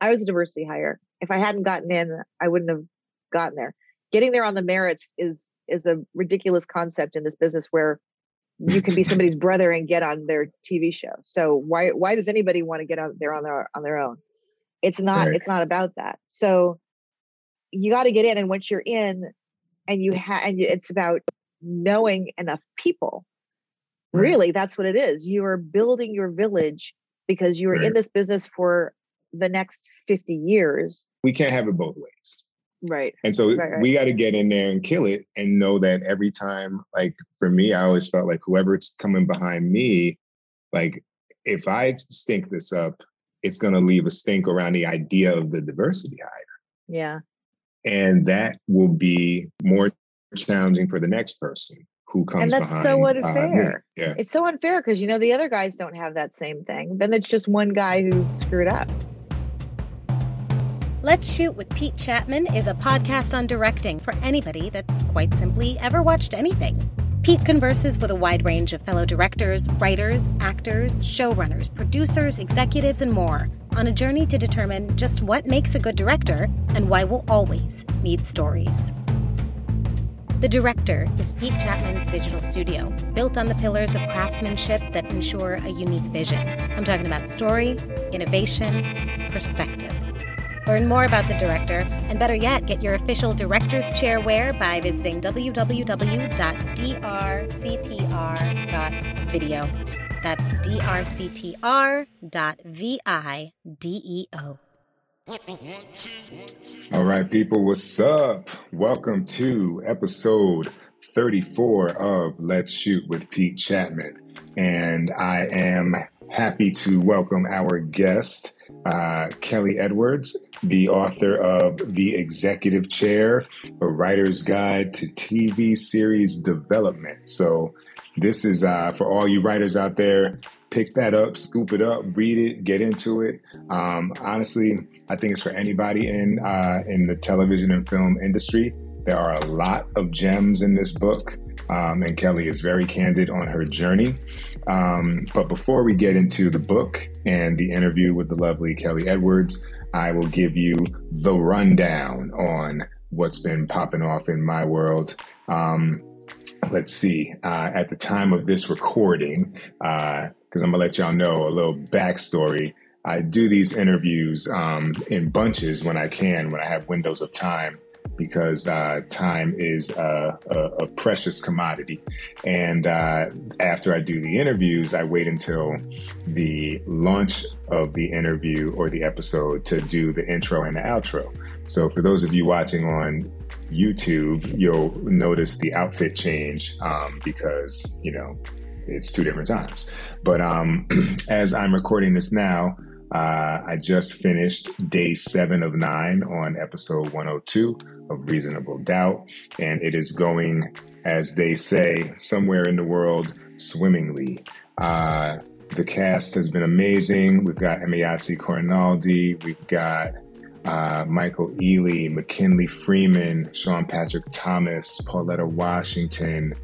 I was a diversity hire. If I hadn't gotten in, I wouldn't have gotten there. Getting there on the merits is is a ridiculous concept in this business where you can be somebody's brother and get on their TV show. So why why does anybody want to get out there on their on their own? It's not right. it's not about that. So you got to get in and once you're in and you have and it's about knowing enough people. Right. Really, that's what it is. You are building your village because you are right. in this business for the next 50 years. We can't have it both ways. Right. And so right, right. we got to get in there and kill it and know that every time, like for me, I always felt like whoever's coming behind me, like if I stink this up, it's going to leave a stink around the idea of the diversity hire. Yeah. And that will be more challenging for the next person who comes and that's behind, so unfair uh, yeah. it's so unfair because you know the other guys don't have that same thing then it's just one guy who screwed up Let's Shoot with Pete Chapman is a podcast on directing for anybody that's quite simply ever watched anything. Pete converses with a wide range of fellow directors, writers, actors, showrunners, producers, executives, and more on a journey to determine just what makes a good director and why we'll always need stories. The Director is Pete Chapman's digital studio, built on the pillars of craftsmanship that ensure a unique vision. I'm talking about story, innovation, perspective. Learn more about the director, and better yet, get your official director's chair wear by visiting www.drctr.video. That's drctr.video. All right, people, what's up? Welcome to episode 34 of Let's Shoot with Pete Chapman. And I am happy to welcome our guest, uh, Kelly Edwards, the author of The Executive Chair, a writer's guide to TV series development. So, this is uh, for all you writers out there. Pick that up, scoop it up, read it, get into it. Um, honestly, I think it's for anybody in uh, in the television and film industry. There are a lot of gems in this book. Um, and Kelly is very candid on her journey. Um, but before we get into the book and the interview with the lovely Kelly Edwards, I will give you the rundown on what's been popping off in my world. Um, let's see, uh, at the time of this recording, because uh, I'm gonna let y'all know a little backstory. I do these interviews um, in bunches when I can, when I have windows of time because uh, time is a, a, a, precious commodity. And uh, after I do the interviews, I wait until the launch of the interview or the episode to do the intro and the outro. So for those of you watching on YouTube, you'll notice the outfit change um, because, you know, it's two different times. But um, as I'm recording this now, uh, I just finished day seven of nine on episode 102 of Reasonable Doubt, and it is going, as they say, somewhere in the world swimmingly. Uh, the cast has been amazing. We've got Emayatzy Corinealdi, we've got uh, Michael Ealy, McKinley Freeman, Sean Patrick Thomas, Pauletta Washington,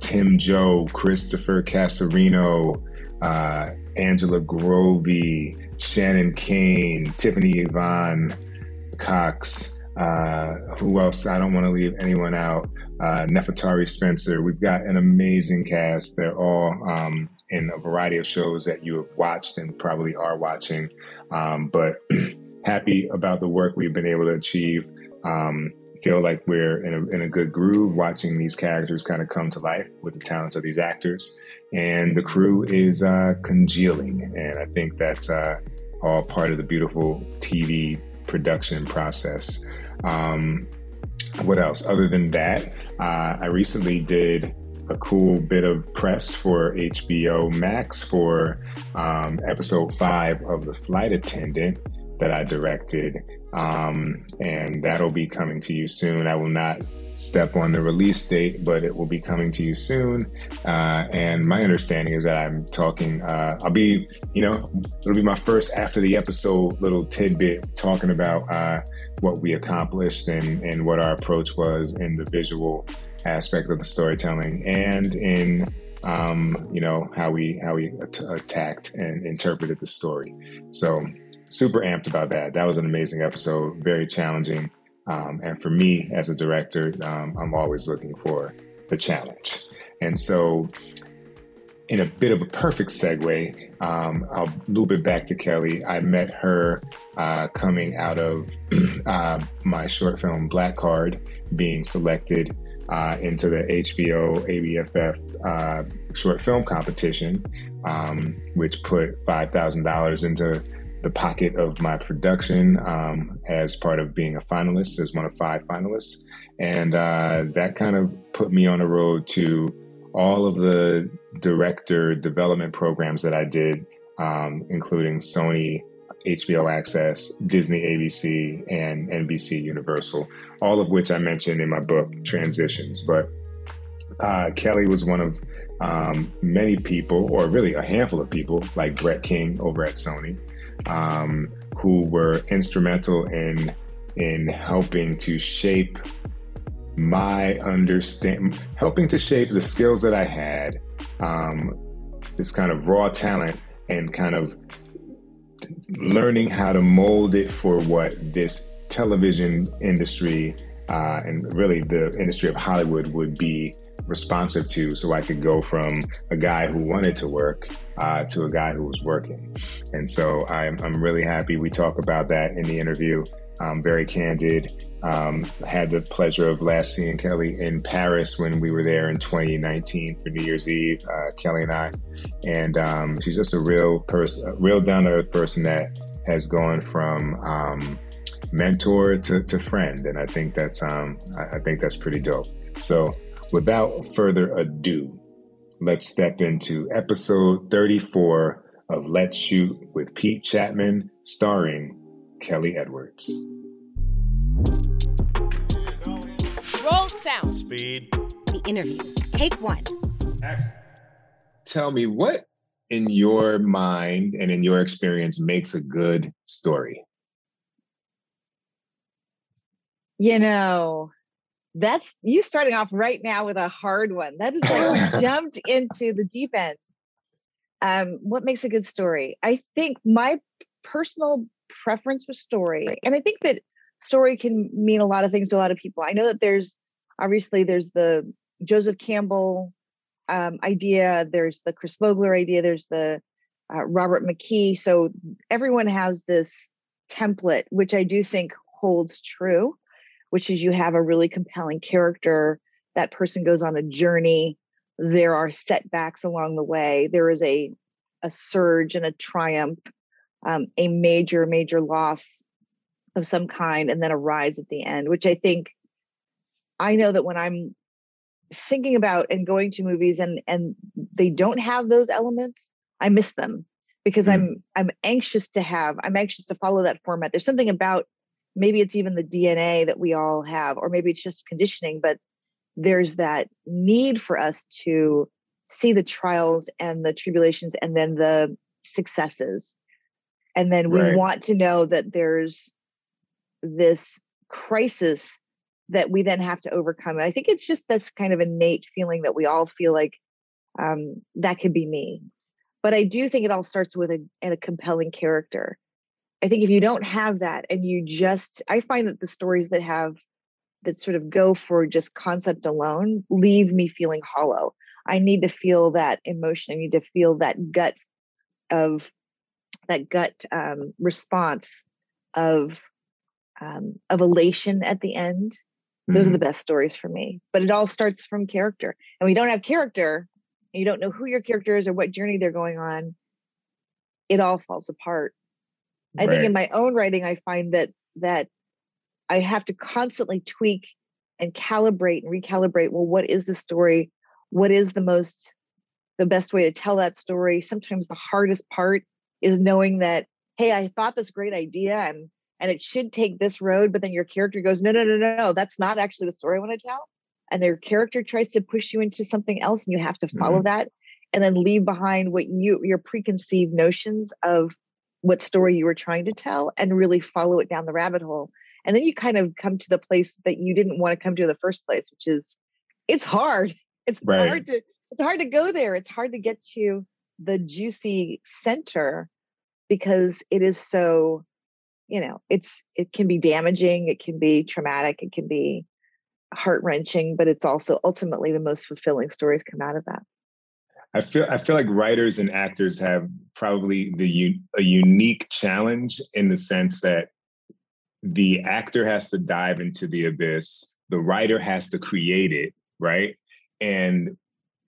Tim Jo, Christopher Casarino, uh, Angela Grovey, Shannon Kane, Tiffany Yvonne Cox, uh, who else? I don't want to leave anyone out. Uh, Nefertari Spencer. We've got an amazing cast. They're all um, in a variety of shows that you have watched and probably are watching. Um, but happy about the work we've been able to achieve. Um, feel like we're in a, in a good groove watching these characters kind of come to life with the talents of these actors. And the crew is uh, congealing. And I think that's uh, all part of the beautiful TV production process. Um, what else? Other than that, uh, I recently did a cool bit of press for HBO Max for um, episode five of The Flight Attendant that I directed. Um, and that'll be coming to you soon. I will not step on the release date, but it will be coming to you soon. Uh, and my understanding is that I'm talking, uh, I'll be, you know, it'll be my first after the episode little tidbit talking about uh, what we accomplished and, and what our approach was in the visual aspect of the storytelling and in um, you know how we how we at- attacked and interpreted the story so super amped about that. That was an amazing episode, very challenging. Um, and for me as a director, um, I'm always looking for the challenge. And so, in a bit of a perfect segue, um, I'll loop it back to Kelly. I met her uh, coming out of uh, my short film Black Card being selected uh, into the HBO ABFF uh, short film competition, um, which put $5,000 into the pocket of my production um, as part of being a finalist, as one of five finalists. And uh, that kind of put me on a road to all of the director development programs that I did, um, including Sony, HBO Access, Disney ABC, and NBC Universal, all of which I mentioned in my book, Transitions. But uh, Kelly was one of um, many people, or really a handful of people, like Brett King over at Sony, um, who were instrumental in in helping to shape my understand, helping to shape the skills that I had, um, this kind of raw talent, and kind of learning how to mold it for what this television industry uh, and really the industry of Hollywood would be responsive to so I could go from a guy who wanted to work uh, to a guy who was working. And so I'm, I'm really happy we talk about that in the interview. Um, very candid. Um, had the pleasure of last seeing Kelly in Paris when we were there in 2019 for New Year's Eve, uh, Kelly and I. And um, she's just a real person, real down to earth person that has gone from um, mentor to, to friend. And I think that's, um, I, I think that's pretty dope. So without further ado, let's step into episode 34 of Let's Shoot with Pete Chapman, starring Kelly Edwards. Roll sound. Speed. The interview. Take one. Action. Tell me what in your mind and in your experience makes a good story? You know, that's you starting off right now with a hard one. That is like jumped into the deep end. Um, what makes a good story? I think my personal preference for story, and I think that story can mean a lot of things to a lot of people. I know that there's obviously there's the Joseph Campbell um, idea, there's the Chris Vogler idea, there's the uh, Robert McKee. So everyone has this template, which I do think holds true which is you have a really compelling character. That person goes on a journey. There are setbacks along the way. There is a a surge and a triumph, um, a major, major loss of some kind, and then a rise at the end, which I think I know that when I'm thinking about and going to movies and and they don't have those elements, I miss them because mm. I'm I'm anxious to have, I'm anxious to follow that format. There's something about maybe it's even the DNA that we all have, or maybe it's just conditioning, but there's that need for us to see the trials and the tribulations and then the successes. And then we right. want to know that there's this crisis that we then have to overcome. And I think it's just this kind of innate feeling that we all feel like um, that could be me. But I do think it all starts with a, a compelling character. I think if you don't have that and you just, I find that the stories that have that sort of go for just concept alone leave me feeling hollow. I need to feel that emotion. I need to feel that gut of that gut um, response of um, of elation at the end. Those mm-hmm. are the best stories for me. But it all starts from character, and we don't have character, and you don't know who your character is or what journey they're going on. It all falls apart. I think in my own writing, I find that that I have to constantly tweak and calibrate and recalibrate. Well, what is the story? What is the most the best way to tell that story? Sometimes the hardest part is knowing that, hey, I thought this great idea and and it should take this road, but then your character goes, no, no, no, no, no, that's not actually the story I want to tell. And their character tries to push you into something else, and you have to follow mm-hmm. that and then leave behind what you your preconceived notions of what story you were trying to tell and really follow it down the rabbit hole. And then you kind of come to the place that you didn't want to come to in the first place, which is it's hard. It's right. hard to it's hard to go there. It's hard to get to the juicy center because it is so you know it's it can be damaging it can be traumatic it can be heart wrenching but it's also ultimately the most fulfilling stories come out of that I feel I feel like writers and actors have probably the a unique challenge in the sense that the actor has to dive into the abyss, the writer has to create it, right? And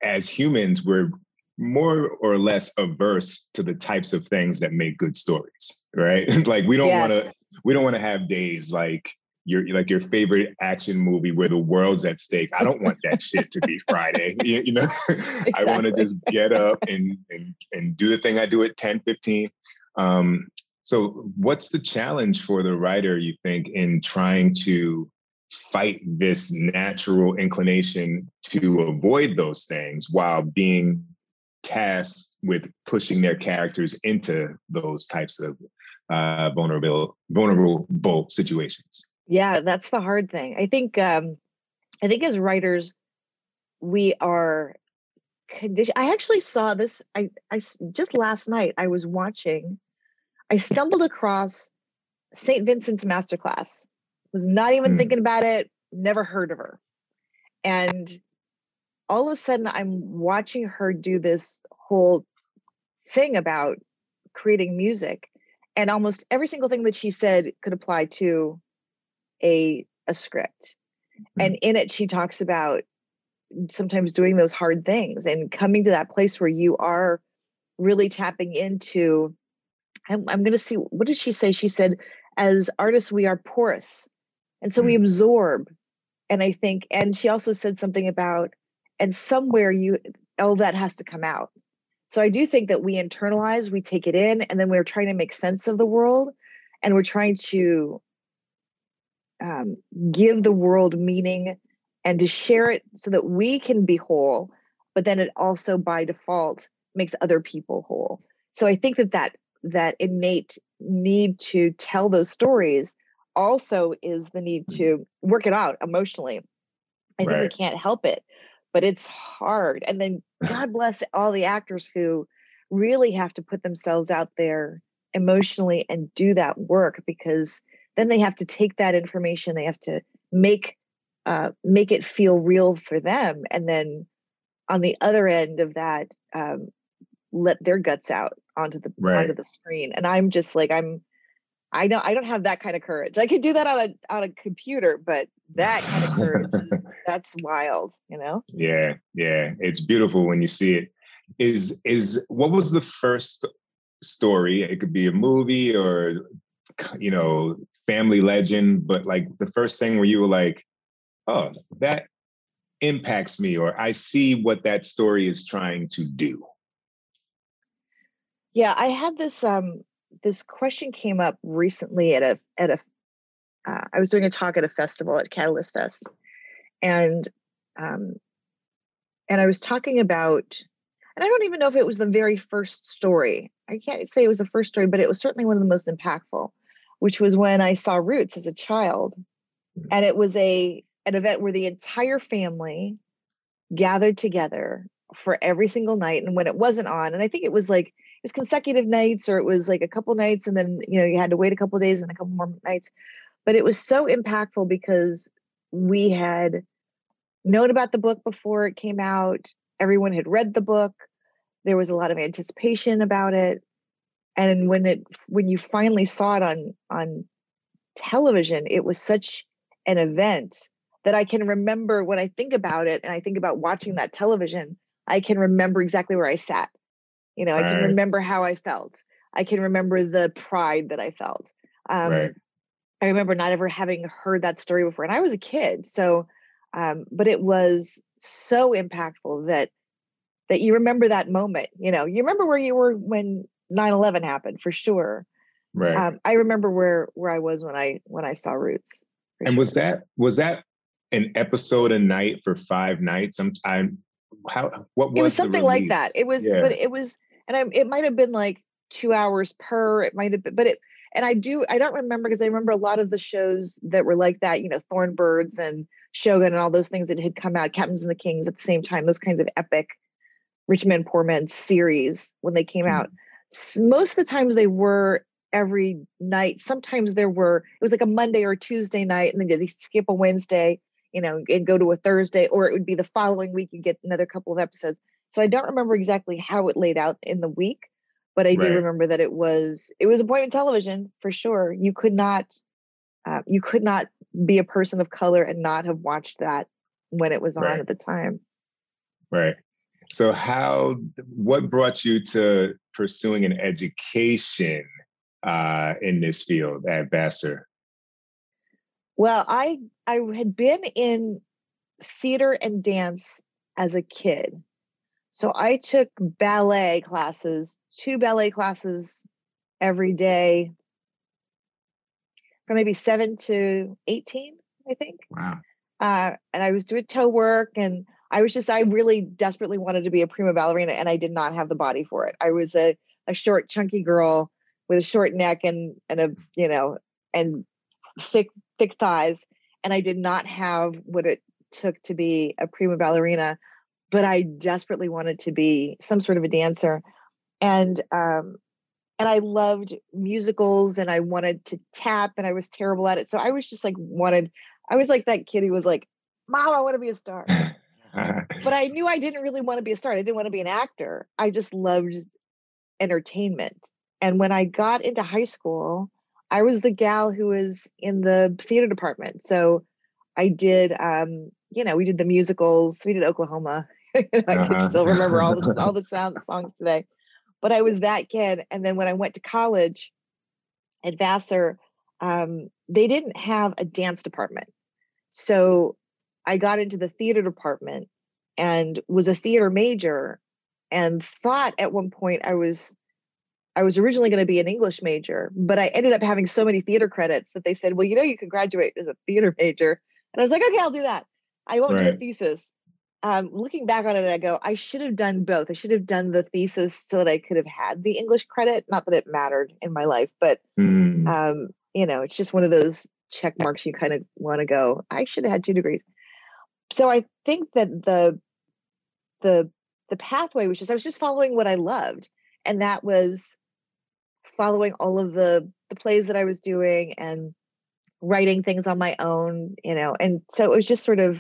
as humans, we're more or less averse to the types of things that make good stories, right? like we don't yes. want to we don't want to have days like your like your favorite action movie where the world's at stake. I don't want that shit to be Friday. You, you know, exactly. I want to just get up and, and and do the thing I do at 10, 15. Um, so what's the challenge for the writer, you think, in trying to fight this natural inclination to avoid those things while being tasked with pushing their characters into those types of uh, vulnerable vulnerable situations. Yeah, that's the hard thing. I think um, I think as writers, we are conditioned. I actually saw this. I I just last night I was watching. I stumbled across St. Vincent's masterclass. Was not even mm. thinking about it. Never heard of her, and all of a sudden I'm watching her do this whole thing about creating music and almost every single thing that she said could apply to a a script mm-hmm. and in it she talks about sometimes doing those hard things and coming to that place where you are really tapping into i'm, I'm going to see what did she say she said as artists we are porous and so mm-hmm. we absorb and i think and she also said something about and somewhere you all that has to come out so i do think that we internalize we take it in and then we're trying to make sense of the world and we're trying to um, give the world meaning and to share it so that we can be whole but then it also by default makes other people whole. So i think that that that innate need to tell those stories also is the need to work it out emotionally. I right. think we can't help it but it's hard. And then god bless all the actors who really have to put themselves out there emotionally and do that work because then they have to take that information they have to make uh, make it feel real for them and then on the other end of that um, let their guts out onto the right. onto the screen and i'm just like i'm i don't i don't have that kind of courage. I could do that on a on a computer but that kind of courage that's wild you know? Yeah yeah it's beautiful when you see it. Is is what was the first story? It could be a movie or you know family legend, but like the first thing where you were like, oh, that impacts me, or I see what that story is trying to do? Yeah, I had this um this question came up recently at a at a uh, I was doing a talk at a festival at Catalyst Fest, and um, and I was talking about, and I don't even know if it was the very first story. I can't say it was the first story, but it was certainly one of the most impactful which was when I saw Roots as a child. Mm. And it was a an event where the entire family gathered together for every single night. And when it wasn't on, and I think it was like it was consecutive nights or it was like a couple nights and then you know you had to wait a couple days and a couple more nights. But it was so impactful because we had known about the book before it came out. Everyone had read the book. There was a lot of anticipation about it and when it when you finally saw it on on television it was such an event that i can remember when i think about it and i think about watching that television i can remember exactly where i sat you know right. i can remember how i felt i can remember the pride that i felt um, right. i remember not ever having heard that story before and i was a kid so um, but it was so impactful that that you remember that moment you know you remember where you were when 9-11 happened for sure right um, i remember where where i was when i when i saw roots and sure. was that was that an episode a night for five nights i'm i'm how what was it was something like that it was yeah. but it was and I, it might have been like two hours per it might have been but it and i do i don't remember because i remember a lot of the shows that were like that you know thornbirds and shogun and all those things that had come out captains and the kings at the same time those kinds of epic rich men poor men series when they came mm-hmm. out most of the times they were every night. Sometimes there were, it was like a Monday or a Tuesday night, and then they skip a Wednesday, you know, and go to a Thursday, or it would be the following week you get another couple of episodes. So I don't remember exactly how it laid out in the week, but I Right. do remember that it was it was appointment television for sure. You could not uh, you could not be a person of color and not have watched that when it was on Right. at the time. Right. So how what brought you to pursuing an education uh, in this field at Vassar? Well, I I had been in theater and dance as a kid. So I took ballet classes, two ballet classes every day from maybe 7 to 18, I think. Wow. Uh, and I was doing toe work and I was just I really desperately wanted to be a prima ballerina and I did not have the body for it. I was a a short chunky girl with a short neck and and a you know and thick thick thighs and I did not have what it took to be a prima ballerina but I desperately wanted to be some sort of a dancer. And um and I loved musicals and I wanted to tap and I was terrible at it. So I was just like wanted I was like that kid who was like mom I want to be a star but I knew I didn't really want to be a star. I didn't want to be an actor. I just loved entertainment. And when I got into high school, I was the gal who was in the theater department. So I did, um, you know, we did the musicals. We did Oklahoma. I Uh-huh. can still remember all the all the sound songs today. But I was that kid. And then when I went to college at Vassar, um, they didn't have a dance department. So I got into the theater department and was a theater major and thought at one point I was I was originally going to be an English major, but I ended up having so many theater credits that they said, "Well, you know, you can graduate as a theater major." And I was like, "Okay, I'll do that. I won't do a thesis." Um, looking back on it, I go, I should have done both. I should have done the thesis so that I could have had the English credit. Not that it mattered in my life, but Mm, um, you know, it's just one of those check marks you kind of want to go, I should have had two degrees. So I think that the the the pathway was just I was just following what I loved. And that was following all of the the plays that I was doing and writing things on my own, you know. And so it was just sort of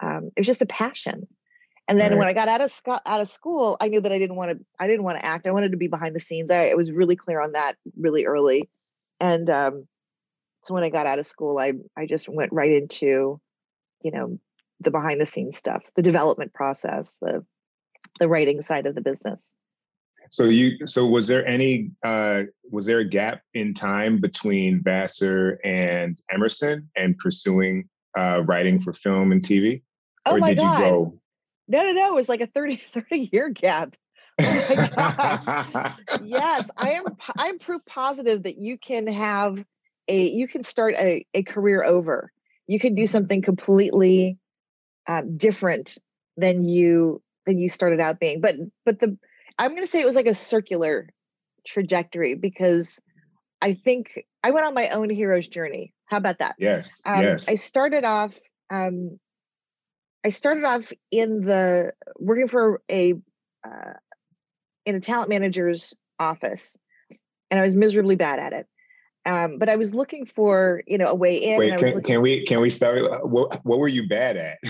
um, it was just a passion. And then Right. when I got out of sco- out of school, I knew that I didn't want to I didn't want to act. I wanted to be behind the scenes. I, I was really clear on that really early. And um, so when I got out of school, I I just went right into, you know, the behind the scenes stuff, the development process, the the writing side of the business. So you so was there any uh, was there a gap in time between Vassar and Emerson and pursuing uh, writing for film and TV? Oh or my did god. you go? No, no, no. It was like a 30, 30 year gap. Oh my god. yes, I am I'm proof positive that you can have a you can start a, a career over. You can do something completely um, different than you than you started out being. But but the I'm going to say it was like a circular trajectory because I think I went on my own hero's journey. How about that? yes, Um, yes. I started off. Um, I started off in the working for a uh, in a talent manager's office, and I was miserably bad at it. Um, but I was looking for you know a way in. Wait, and I was can, can we can we start? What what were you bad at?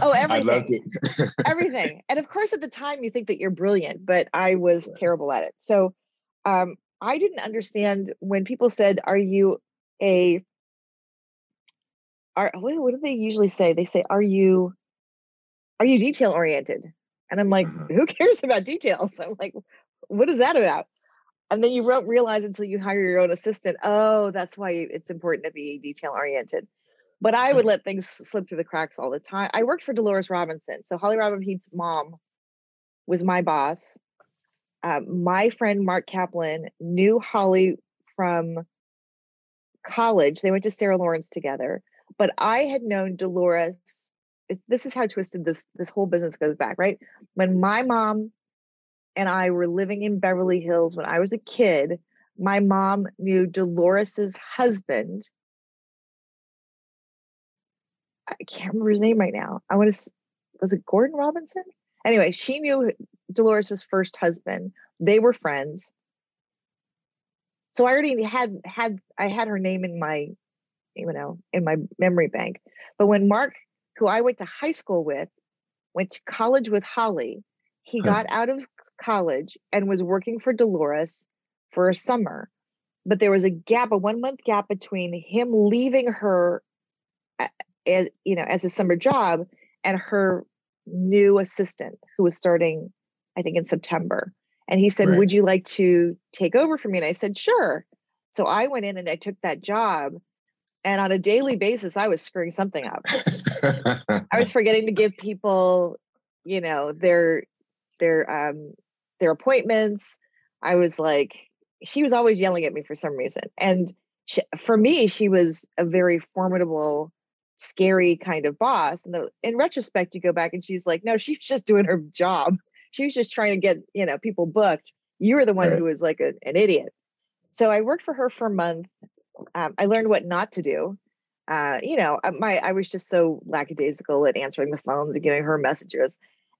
Oh, everything. I'd love to. everything. And of course, at the time, you think that you're brilliant, but I was terrible at it. So um, I didn't understand when people said, "Are you a?" Are what, what do they usually say? They say, "Are you?" Are you detail oriented? And I'm like, Mhm. who cares about details? I'm like, what is that about? And then you don't realize until you hire your own assistant. Oh, that's why it's important to be detail oriented. But I would let things slip through the cracks all the time. I worked for Dolores Robinson. So Holly Robinson Peete's mom was my boss. Um, my friend Mark Kaplan knew Holly from college. They went to Sarah Lawrence together. But I had known Dolores. This is how twisted this this whole business goes back, right? When my mom and I were living in Beverly Hills when I was a kid, my mom knew Dolores's husband. I can't remember his name right now. I want to was it Gordon Robinson? Anyway, she knew Dolores's first husband. They were friends. So I already had had I had her name in my, you know, in my memory bank. But when Mark, who I went to high school with, went to college with Holly, he Huh. got out of college and was working for Dolores for a summer. But there was a gap, a one month gap between him leaving her, as you know, as a summer job, and her new assistant who was starting, I think, in September. And he said, Right. "Would you like to take over for me?" And I said, "Sure." So I went in and I took that job, and on a daily basis, I was screwing something up. I was forgetting to give people, you know, their their um their appointments. I was like, she was always yelling at me for some reason, and she, for me, she was a very formidable, scary kind of boss. And the, in retrospect, you go back and she's like, no, she's just doing her job. She was just trying to get you know people booked. You were the one Right. who was like a, an idiot. So I worked for her for a month. Um, I learned what not to do uh, you know, uh, my I was just so lackadaisical at answering the phones and giving her messages.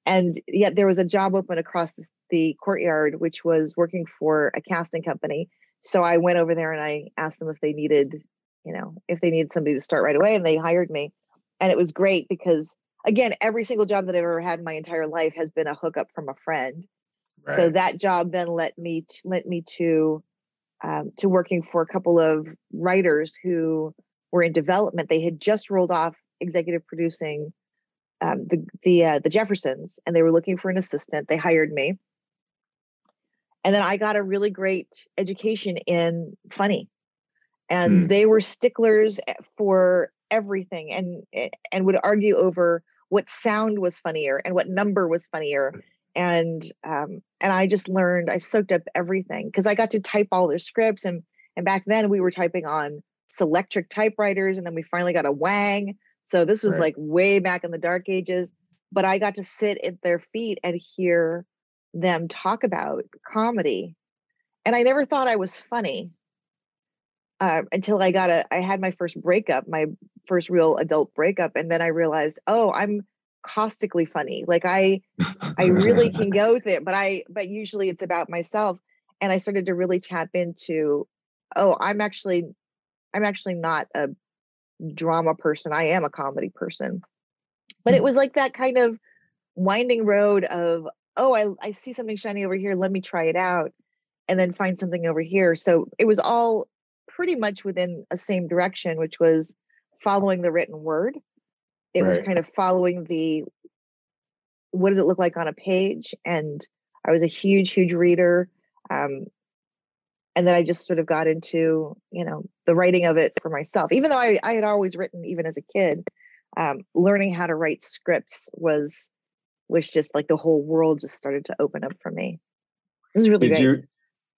And yet there was a job open across the, the courtyard, which was working for a casting company. So I went over there and I asked them if they needed, you know, if they needed somebody to start right away, and they hired me. And it was great because again, every single job that I've ever had in my entire life has been a hookup from a friend. So that job then led me led me to um, to working for a couple of writers who were in development. They had just rolled off executive producing um, the the uh, the Jeffersons, and they were looking for an assistant. They hired me, and then I got a really great education in funny, and Hmm. they were sticklers eh, for everything, and eh, and would argue over what sound was funnier and what number was funnier and um, and I just learned. I soaked up everything because I got to type all their scripts, and and back then we were typing on Selectric typewriters, and then we finally got a Wang. So this was Right. like way back in the dark ages. But I got to sit at their feet and hear them talk about comedy, and I never thought I was funny uh, until I got a. I had my first breakup, my first real adult breakup, and then I realized, oh, I'm caustically funny. Like I I really can go with it, but I but usually it's about myself. And I started to really tap into, oh, I'm actually I'm actually not a drama person. I am a comedy person. But it Hmm. was like that kind of winding road of, oh, I I see something shiny over here, let me try it out, and then find something over here. So it was all pretty much within a same direction, which was following the written word. It was kind of following the what does it look like on a page and i was a huge huge reader um, and then i just sort of got into you know the writing of it for myself even though i, I had always written even as a kid um, learning how to write scripts was was just like the whole world just started to open up for me it was really Did great you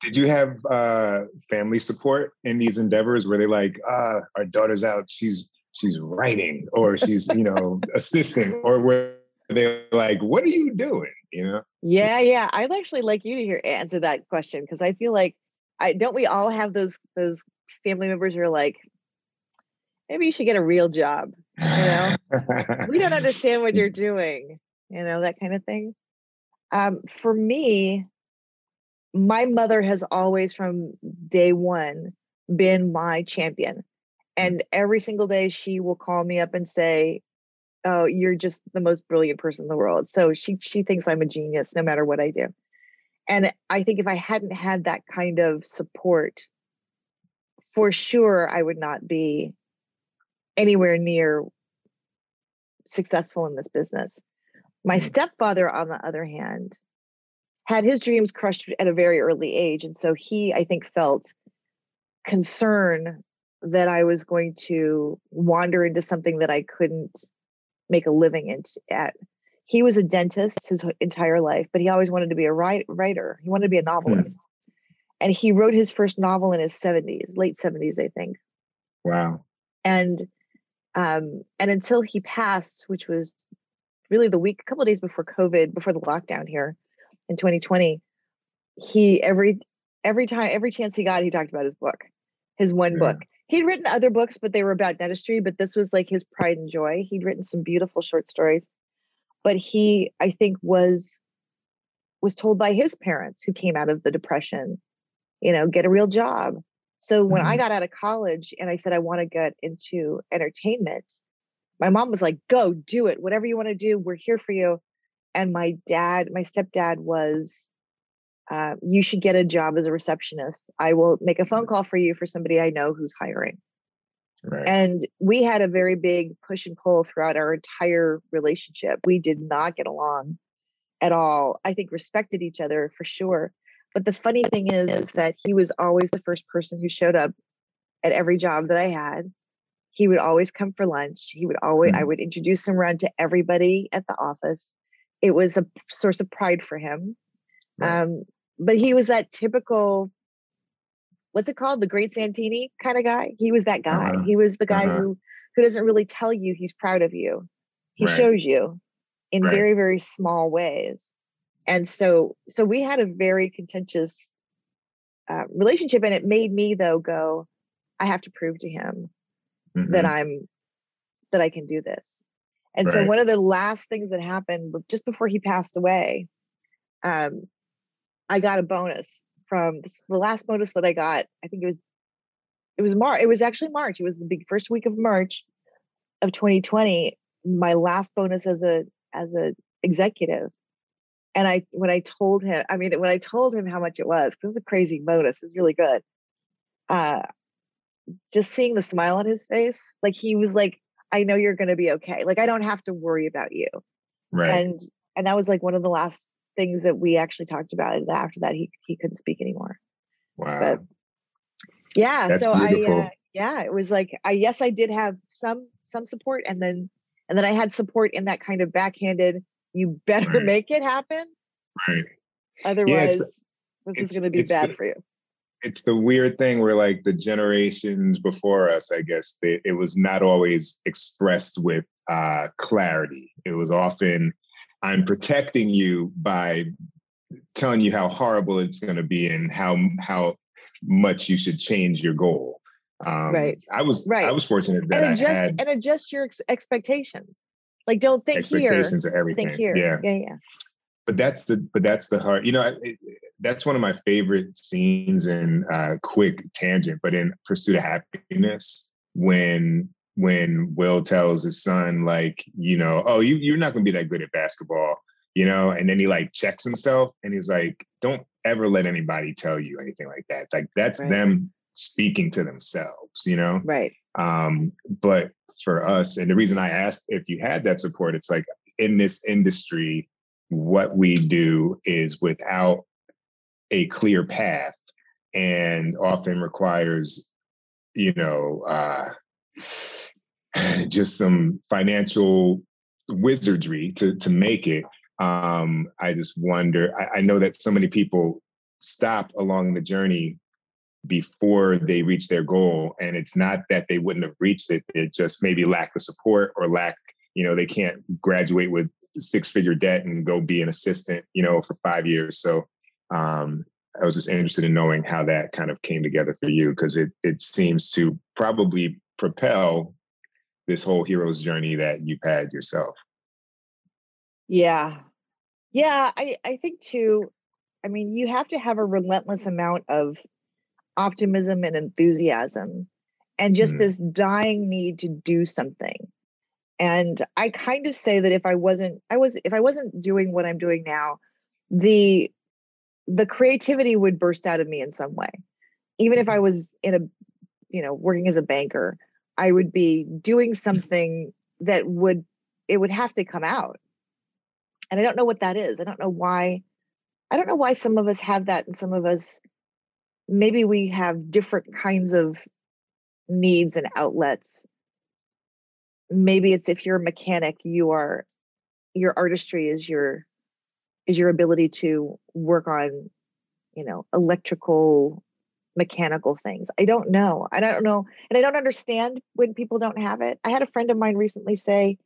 did you have uh, family support in these endeavors? Were they like, uh, our daughter's out, she's she's writing, or she's you know assisting, or were they like, what are you doing? You know? Yeah, yeah. I'd actually like you to hear answer that question because I feel like I don't we all have those those family members who are like, maybe you should get a real job. You know? We don't understand what you're doing, you know, that kind of thing. Um, for me, my mother has always from day one been my champion. And every single day she will call me up and say, Oh, you're just the most brilliant person in the world. So she she thinks I'm a genius no matter what I do. And I think if I hadn't had that kind of support, for sure I would not be anywhere near successful in this business. My Mm. stepfather, on the other hand, had his dreams crushed at a very early age. And so he, I think, felt concern that I was going to wander into something that I couldn't make a living in, at. He was a dentist his entire life, but he always wanted to be a write, writer. He wanted to be a novelist. And he wrote his first novel in his 70s, late 70s, I think wow. and um and until he passed which was really the week a couple of days before covid before the lockdown here in 2020 he every every time every chance he got he talked about his book his one Yeah. book he'd written other books but they were about dentistry but this was like his pride and joy he'd written some beautiful short stories but he i think was was told by his parents who came out of the depression you know get a real job So when I Mhm. got out of college and I said I want to get into entertainment, my mom was like, "Go do it. Whatever you want to do, we're here for you." And my dad, my stepdad was, uh, "You should get a job as a receptionist. I will make a phone call for you for somebody I know who's hiring." Right. And we had a very big push and pull throughout our entire relationship. We did not get along at all. I think respected each other for sure. But the funny thing is, is that he was always the first person who showed up at every job that I had. He would always come for lunch. He would always, I Mhm. would introduce him around to everybody at the office. It was a source of pride for him. Right. Um, but he was that typical, what's it called? The great Santini kind of guy. He was that guy. Uh-huh. He was the guy Uh-huh. who who doesn't really tell you he's proud of you. He Right. shows you in Right. very, very small ways. And so so we had a very contentious uh, relationship and it made me though go, I have to prove to him that Mhm. I'm that I can do this. And so one of the last things that happened just before he passed away, um, I got a bonus from the last bonus that I got. I think it was it was March. It was actually March. It was the big first week of March of 2020. My last bonus as a as a executive. And I when I told him, I mean, when I told him how much it was, it was a crazy bonus. It was really good. Uh, just seeing the smile on his face, like he was like, I know you're going to be okay. Like I don't have to worry about you. Right. And and that was like one of the last things that we actually talked about. And after that, he he couldn't speak anymore. wow. But yeah, That's so I uh, yeah, it was like I yes, I did have some some support, and then and then I had support in that kind of backhanded. You better Right. make it happen, right. otherwise this is going to be bad the- for you. it's the weird thing where like the generations before us i guess they, it was not always expressed with uh clarity it was often i'm protecting you by telling you how horrible it's going to be and how how much you should change your goal um Right. i was right. i was fortunate that And i adjust had and adjust your ex- expectations. Like don't think here, expectations of everything think here. yeah yeah, yeah. but that's the but that's the hard you know it, it- that's one of my favorite scenes in uh quick tangent but in pursuit of happiness when when will tells his son like you know oh you you're not going to be that good at basketball you know and then he like checks himself and he's like don't ever let anybody tell you anything like that like that's Right. them speaking to themselves you know Right. um, but for us, and the reason I asked if you had that support, it's like in this industry, what we do is without a clear path and often requires, you know, uh, just some financial wizardry to to make it. Um, I just wonder. I, I know that so many people stop along the journey before they reach their goal and it's not that they wouldn't have reached it it just maybe lack the support or lack you know they can't graduate with six figure debt and go be an assistant you know for five years so um i was just interested in knowing how that kind of came together for you because it it seems to probably propel this whole hero's journey that you've had yourself Yeah. Yeah, I I think too I mean, you have to have a relentless amount of optimism and enthusiasm and just Mhm. this dying need to do something. And I kind of say that if I wasn't I was if I wasn't doing what I'm doing now, the the creativity would burst out of me in some way. Even if I was in a you know, working as a banker, I would be doing something that would it would have to come out and I don't know what that is. I don't know why. I don't know why some of us have that and some of us maybe we have different kinds of needs and outlets. Maybe it's if you're a mechanic, you are your artistry is your is your ability to work on, you know, electrical mechanical things. I don't know. I don't know. And I don't understand when people don't have it. I had a friend of mine recently say,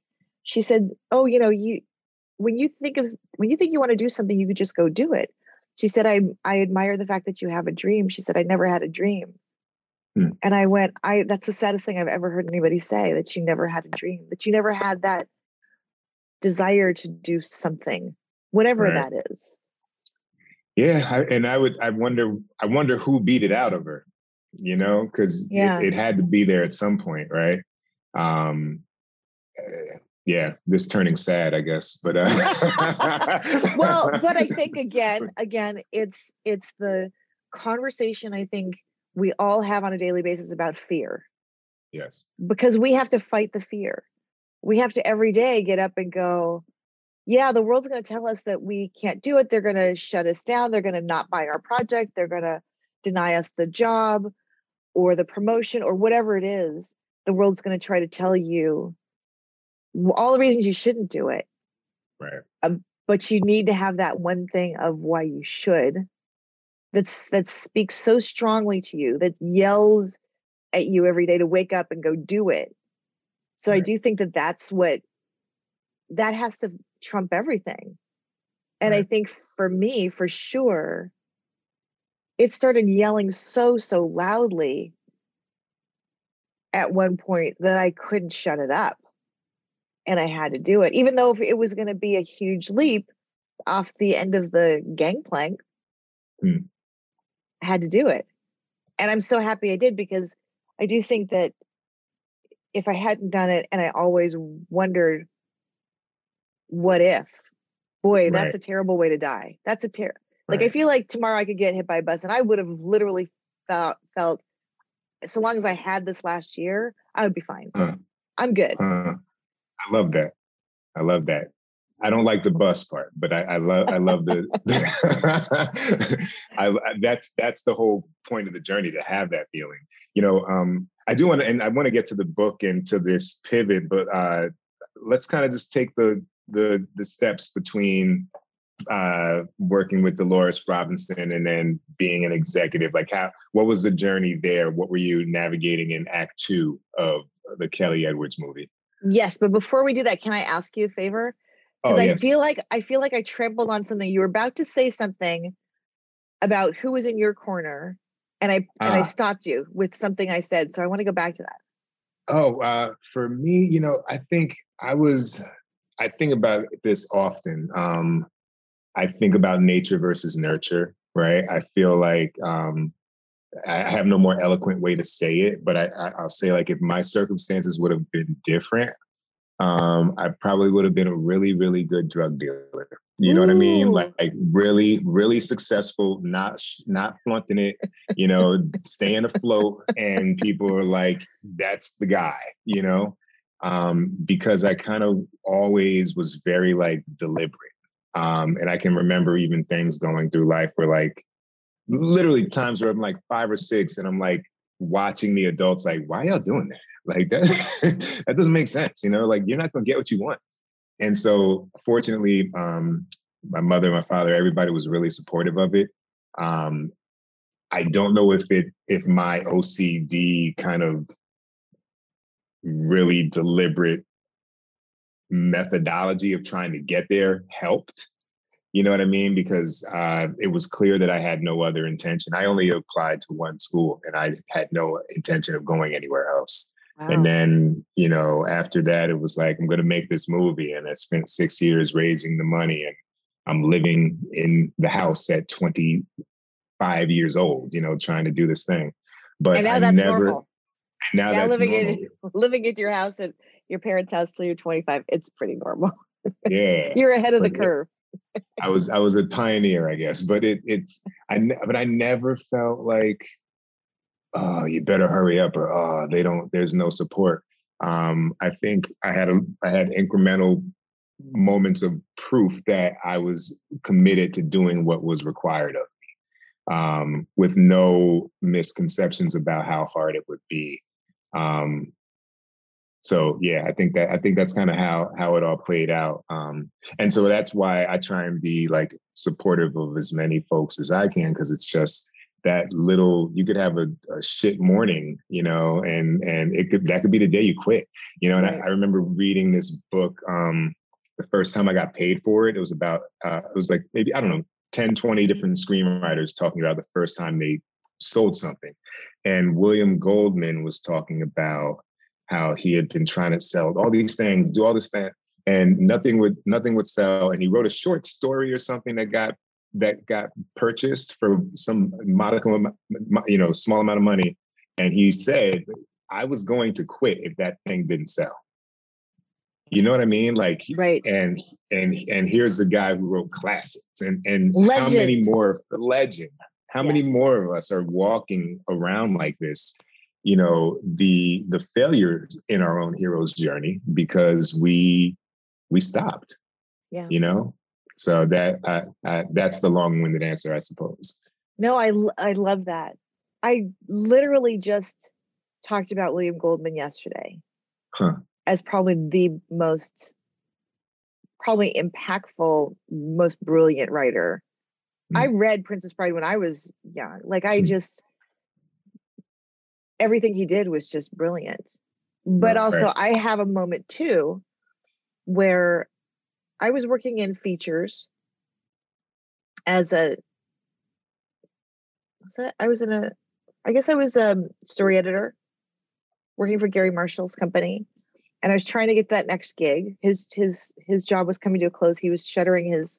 she said, "Oh, you know, you when you think of when you think you want to do something, you could just go do it." She said, "I I admire the fact that you have a dream." She said, "I never had a dream." Hmm. And I went, "I that's the saddest thing I've ever heard anybody say that you never had a dream, that you never had that desire to do something, whatever Right. that is." Yeah, I, and I would I wonder I wonder who beat it out of her. you know, because Yeah. it, it had to be there at some point, right? Um, uh, yeah, this turning sad, I guess, but uh, well but i think again again it's it's the conversation i think we all have on a daily basis about fear yes, because we have to fight the fear we have to every day get up and go yeah the world's going to tell us that we can't do it. They're going to shut us down. They're going to not buy our project. They're going to deny us the job or the promotion or whatever it is. The world's going to try to tell you all the reasons you shouldn't do it. Right, um, but you need to have that one thing of why you should. That's that speaks so strongly to you that yells at you every day to wake up and go do it. So i do think that that's what that has to trump everything and i think for me for sure it started yelling so so loudly at one point that i couldn't shut it up and I had to do it, even though if it was going to be a huge leap off the end of the gangplank. Hmm. I had to do it, and I'm so happy I did because I do think that if I hadn't done it, and I always wondered, what if? Boy, that's Right. a terrible way to die. That's a ter. Like I feel like tomorrow I could get hit by a bus, and I would have literally felt felt. So long as I had this last year, I would be fine. I'm good. Uh, I love that. I love that. I don't like the bus part, but I, I love I love the. I, I- that's that's the whole point of the journey to have that feeling. You know, um, I do want to, and I want to get to the book and to this pivot, but uh, let's kind of just take the the the steps between uh working with Dolores Robinson and then being an executive like how what was the journey there what were you navigating in act 2 of the Kelly Edwards movie Yes, but before we do that, can I ask you a favor? oh Because I yes feel like I feel like I trampled on something. You were about to say something about who was in your corner, and I and I Ah. stopped you with something I said. So I want to go back to that. Oh, uh, for me, you know, I think I was, I think about this often. Um, I think about nature versus nurture, right? I feel like um, I have no more eloquent way to say it, but I, I, I'll say like if my circumstances would have been different, um, I probably would have been a really, really good drug dealer. You know what I mean? Like, like really, really successful, not not flaunting it, you know, staying afloat, and people are like, "That's the guy," you know, um, because I kind of always was very like deliberate, um, and I can remember even things going through life where like literally times where I'm like five or six, and I'm like watching the adults like, "Why y'all doing that?" Like that that doesn't make sense, you know. Like you're not gonna get what you want. And so, fortunately, um, my mother, my father, everybody was really supportive of it. Um, I don't know if it if my OCD kind of really deliberate methodology of trying to get there helped. You know what I mean? Because uh, it was clear that I had no other intention. I only applied to one school, and I had no intention of going anywhere else. And then, you know, after that, it was like, I'm going to make this movie. And I spent six years raising the money. And I'm living in the house at 25 years old, you know, trying to do this thing. But I that's never, normal. Now, that's living normal. in living at your house at your parents' house till you're 25, it's pretty normal. yeah. You're ahead of the But curve. I was I was a pioneer, I guess. But it it's I but I never felt like oh you better hurry up or oh they don't there's no support. Um, I think I had a I had incremental moments of proof that I was committed to doing what was required of me, um, with no misconceptions about how hard it would be. Um, so yeah, I think that I think that's kind of how how it all played out. Um, and so that's why I try and be like supportive of as many folks as I can because it's just that little you could have a, a shit morning, you know, and and it could that could be the day you quit, you know. And Right. I, I remember reading this book um, the first time I got paid for it. It was about uh, it was like maybe I don't know 10, 20 different screenwriters talking about the first time they sold something, and William Goldman was talking about how he had been trying to sell all these things, do all this thing, and nothing would nothing would sell. And he wrote a short story or something that got that got purchased for some modicum, you know, small amount of money. And he said, I was going to quit if that thing didn't sell. You know what I mean? Like, right. And and and here's the guy who wrote classics, and and legend. how many more legend? How yes. many more of us are walking around like this? You know, the the failures in our own hero's journey because we we stopped. Yeah. You know, so that uh, uh, that's the long-winded answer, I suppose. No, I I love that. I literally just talked about William Goldman yesterday. Huh as probably the most probably impactful most brilliant writer mm. i read princess bride when i was young like i mm. just everything he did was just brilliant but also i have a moment too where i was working in features as a I was in a I guess I was a story editor working for Gary Marshall's company and I was trying to get that next gig. His his his job was coming to a close. He was shuttering his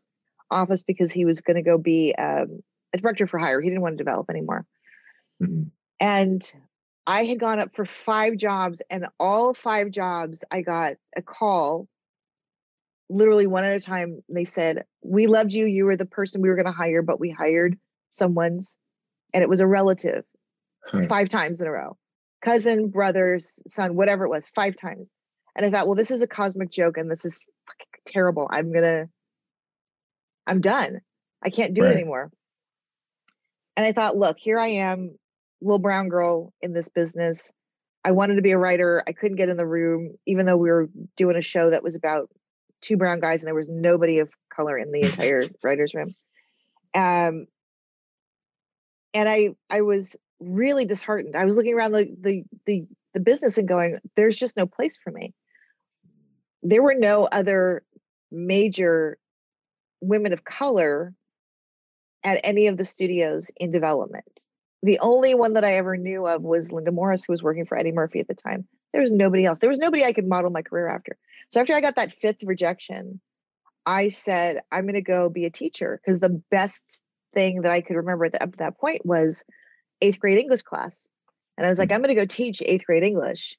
office because he was going to go be um, a director for hire. He didn't want to develop anymore. Mm-hmm. And I had gone up for five jobs, and all five jobs I got a call, literally one at a time. They said, "We loved you. You were the person we were going to hire, but we hired someone's, and it was a relative." Hmm. Five times in a row, cousin, brothers, son, whatever it was, five times. And I thought, well, this is a cosmic joke and this is terrible. I'm going to, I'm done. I can't do right. it anymore. And I thought, look, here I am, little brown girl in this business. I wanted to be a writer. I couldn't get in the room, even though we were doing a show that was about two brown guys and there was nobody of color in the entire writer's room. Um, and I I was really disheartened. I was looking around the the the the business and going, there's just no place for me there were no other major women of color at any of the studios in development. The only one that I ever knew of was Linda Morris, who was working for Eddie Murphy at the time. There was nobody else. There was nobody I could model my career after. So after I got that fifth rejection, I said, I'm going to go be a teacher because the best thing that I could remember at the, up to that point was eighth grade English class. And I was like, mm. I'm going to go teach eighth grade English.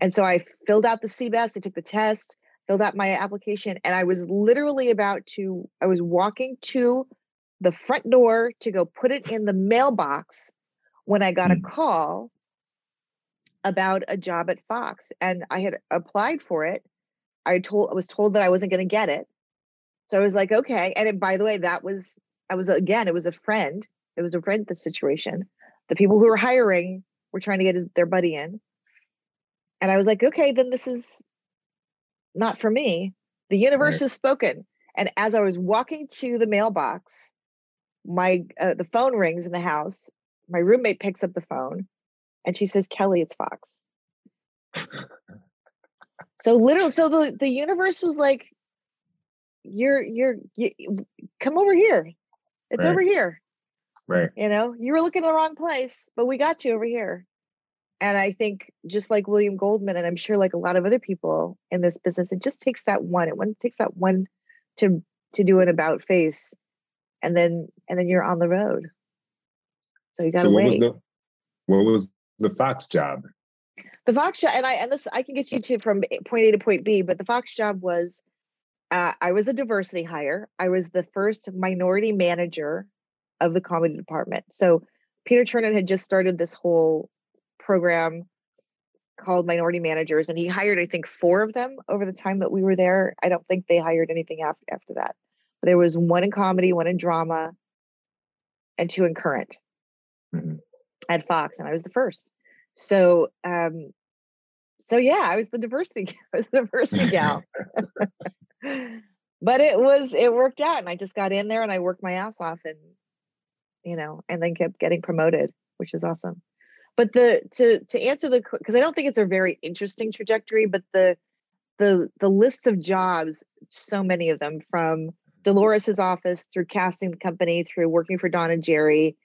And so I filled out the CBEST, I took the test, filled out my application, and I was literally about to, I was walking to the front door to go put it in the mailbox when I got mm. a call about a job at Fox. And I had applied for it. I told I was told that I wasn't going to get it. So I was like, okay. And it, by the way, that was I was again, it was a friend. It was a friend the situation. The people who were hiring were trying to get his, their buddy in. And I was like, okay, then this is not for me. The universe right. has spoken. And as I was walking to the mailbox, my uh, the phone rings in the house. My roommate picks up the phone, and she says, "Kelly, it's Fox." so literally, so the the universe was like, "You're you're you, come over here. It's right. over here." Right. You know, you were looking in the wrong place, but we got you over here. And I think just like William Goldman, and I'm sure like a lot of other people in this business, it just takes that one. It one takes that one to to do an about face, and then and then you're on the road. So you got to so what wait. Was the, what was the Fox job? The Fox job, and I and this I can get you to from point A to point B, but the Fox job was uh, I was a diversity hire. I was the first minority manager of the comedy department. So Peter Chernin had just started this whole program called Minority Managers, and he hired, I think, four of them over the time that we were there. I don't think they hired anything after after that. But there was one in comedy, one in drama, and two in current mm-hmm. at Fox, and I was the first. So, um, so yeah, I was the diversity, I was the diversity gal. but it was it worked out, and I just got in there and I worked my ass off, and you know, and then kept getting promoted, which is awesome but the to to answer the because i don't think it's a very interesting trajectory but the the the list of jobs so many of them from dolores's office through casting company through working for don and jerry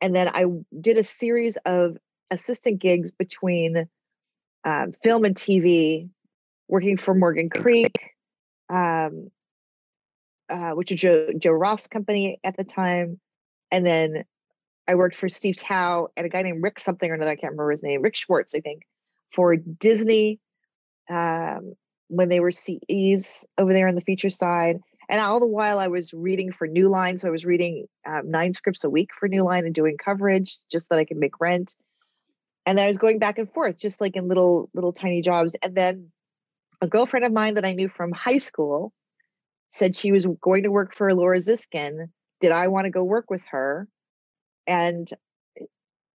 and then i did a series of assistant gigs between um, film and tv working for morgan creek um, uh, which is joe, joe roth's company at the time and then I worked for Steve Towe and a guy named Rick something or another. I can't remember his name. Rick Schwartz, I think, for Disney um, when they were CEs over there on the feature side. And all the while, I was reading for New Line. So I was reading um, nine scripts a week for New Line and doing coverage just that I could make rent. And then I was going back and forth, just like in little little tiny jobs. And then a girlfriend of mine that I knew from high school said she was going to work for Laura Ziskin. Did I want to go work with her? And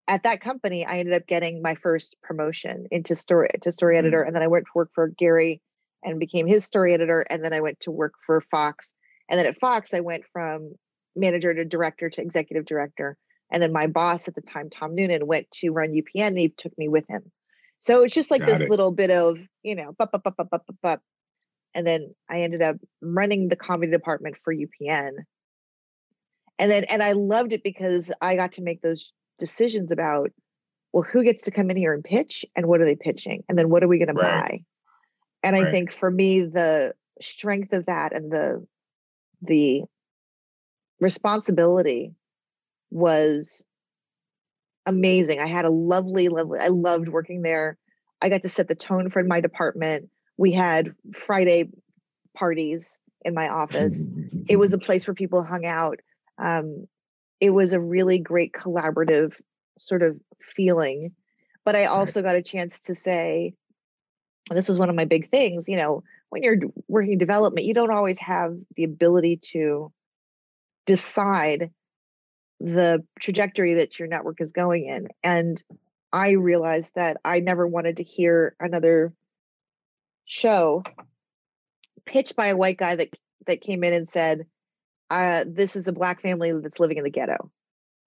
at that company, I ended up getting my first promotion into story to story mm-hmm. editor, and then I went to work for Gary and became his story editor, and then I went to work for Fox, and then at Fox I went from manager to director to executive director, and then my boss at the time, Tom Nunan, went to run UPN, and he took me with him. So it's just like Got this it. little bit of you know, bup, bup, bup, bup, bup, bup, bup. and then I ended up running the comedy department for UPN, and then and I loved it because I got to make those decisions about well who gets to come in here and pitch and what are they pitching? And then what are we going right. to buy? And right. i think for me the strength of that and the the responsibility was amazing. I had a lovely lovely i loved working there. I got to set the tone for my department. We had friday parties in my office. It was a place where people hung out um, it was a really great collaborative sort of feeling. But I also got a chance to say, and this was one of my big things, you know, when you're working development, you don't always have the ability to decide the trajectory that your network is going in. And I realized that I never wanted to hear another show pitched by a white guy that that came in and said, uh, this is a black family that's living in the ghetto.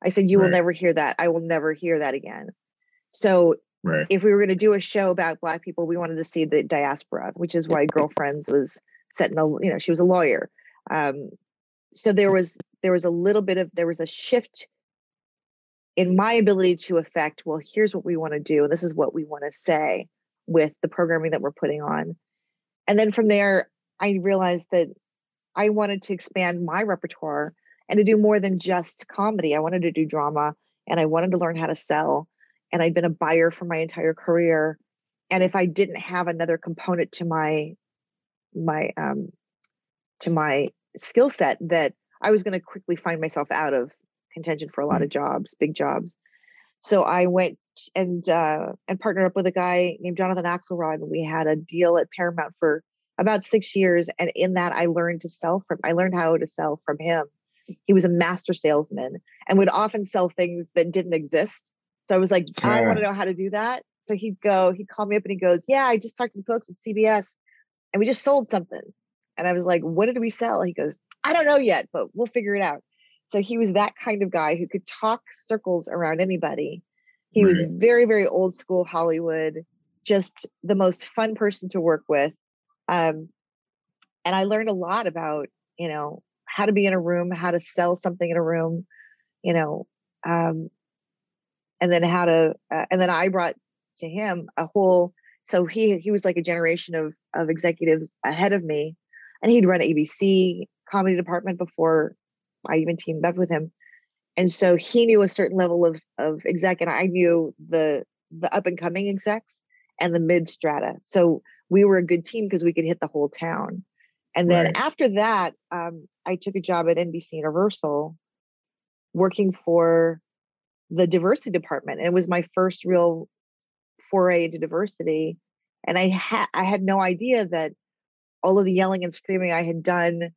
I said, you right. will never hear that. I will never hear that again. So right. if we were going to do a show about black people, we wanted to see the diaspora, which is why Girlfriends was set in a, you know, she was a lawyer. Um, so there was there was a little bit of there was a shift in my ability to affect well here's what we want to do and this is what we want to say with the programming that we're putting on and then from there i realized that I wanted to expand my repertoire and to do more than just comedy. I wanted to do drama and I wanted to learn how to sell. And I'd been a buyer for my entire career. And if I didn't have another component to my my um to my skill set that I was going to quickly find myself out of contention for a lot mm. of jobs, big jobs. So I went and uh, and partnered up with a guy named Jonathan Axelrod, and we had a deal at Paramount for about six years. And in that, I learned to sell from, I learned how to sell from him. He was a master salesman and would often sell things that didn't exist. So I was like, yeah. I want to know how to do that. So he'd go, he'd call me up and he goes, Yeah, I just talked to the folks at CBS and we just sold something. And I was like, What did we sell? He goes, I don't know yet, but we'll figure it out. So he was that kind of guy who could talk circles around anybody. He right. was very, very old school Hollywood, just the most fun person to work with. Um, and I learned a lot about, you know, how to be in a room, how to sell something in a room, you know, um, and then how to, uh, and then I brought to him a whole, so he, he was like a generation of, of executives ahead of me and he'd run ABC comedy department before I even teamed up with him. And so he knew a certain level of, of exec and I knew the, the up and coming execs and the mid strata. So we were a good team because we could hit the whole town. And then right. after that, um, I took a job at NBC Universal working for the diversity department. And it was my first real foray into diversity. And I had I had no idea that all of the yelling and screaming I had done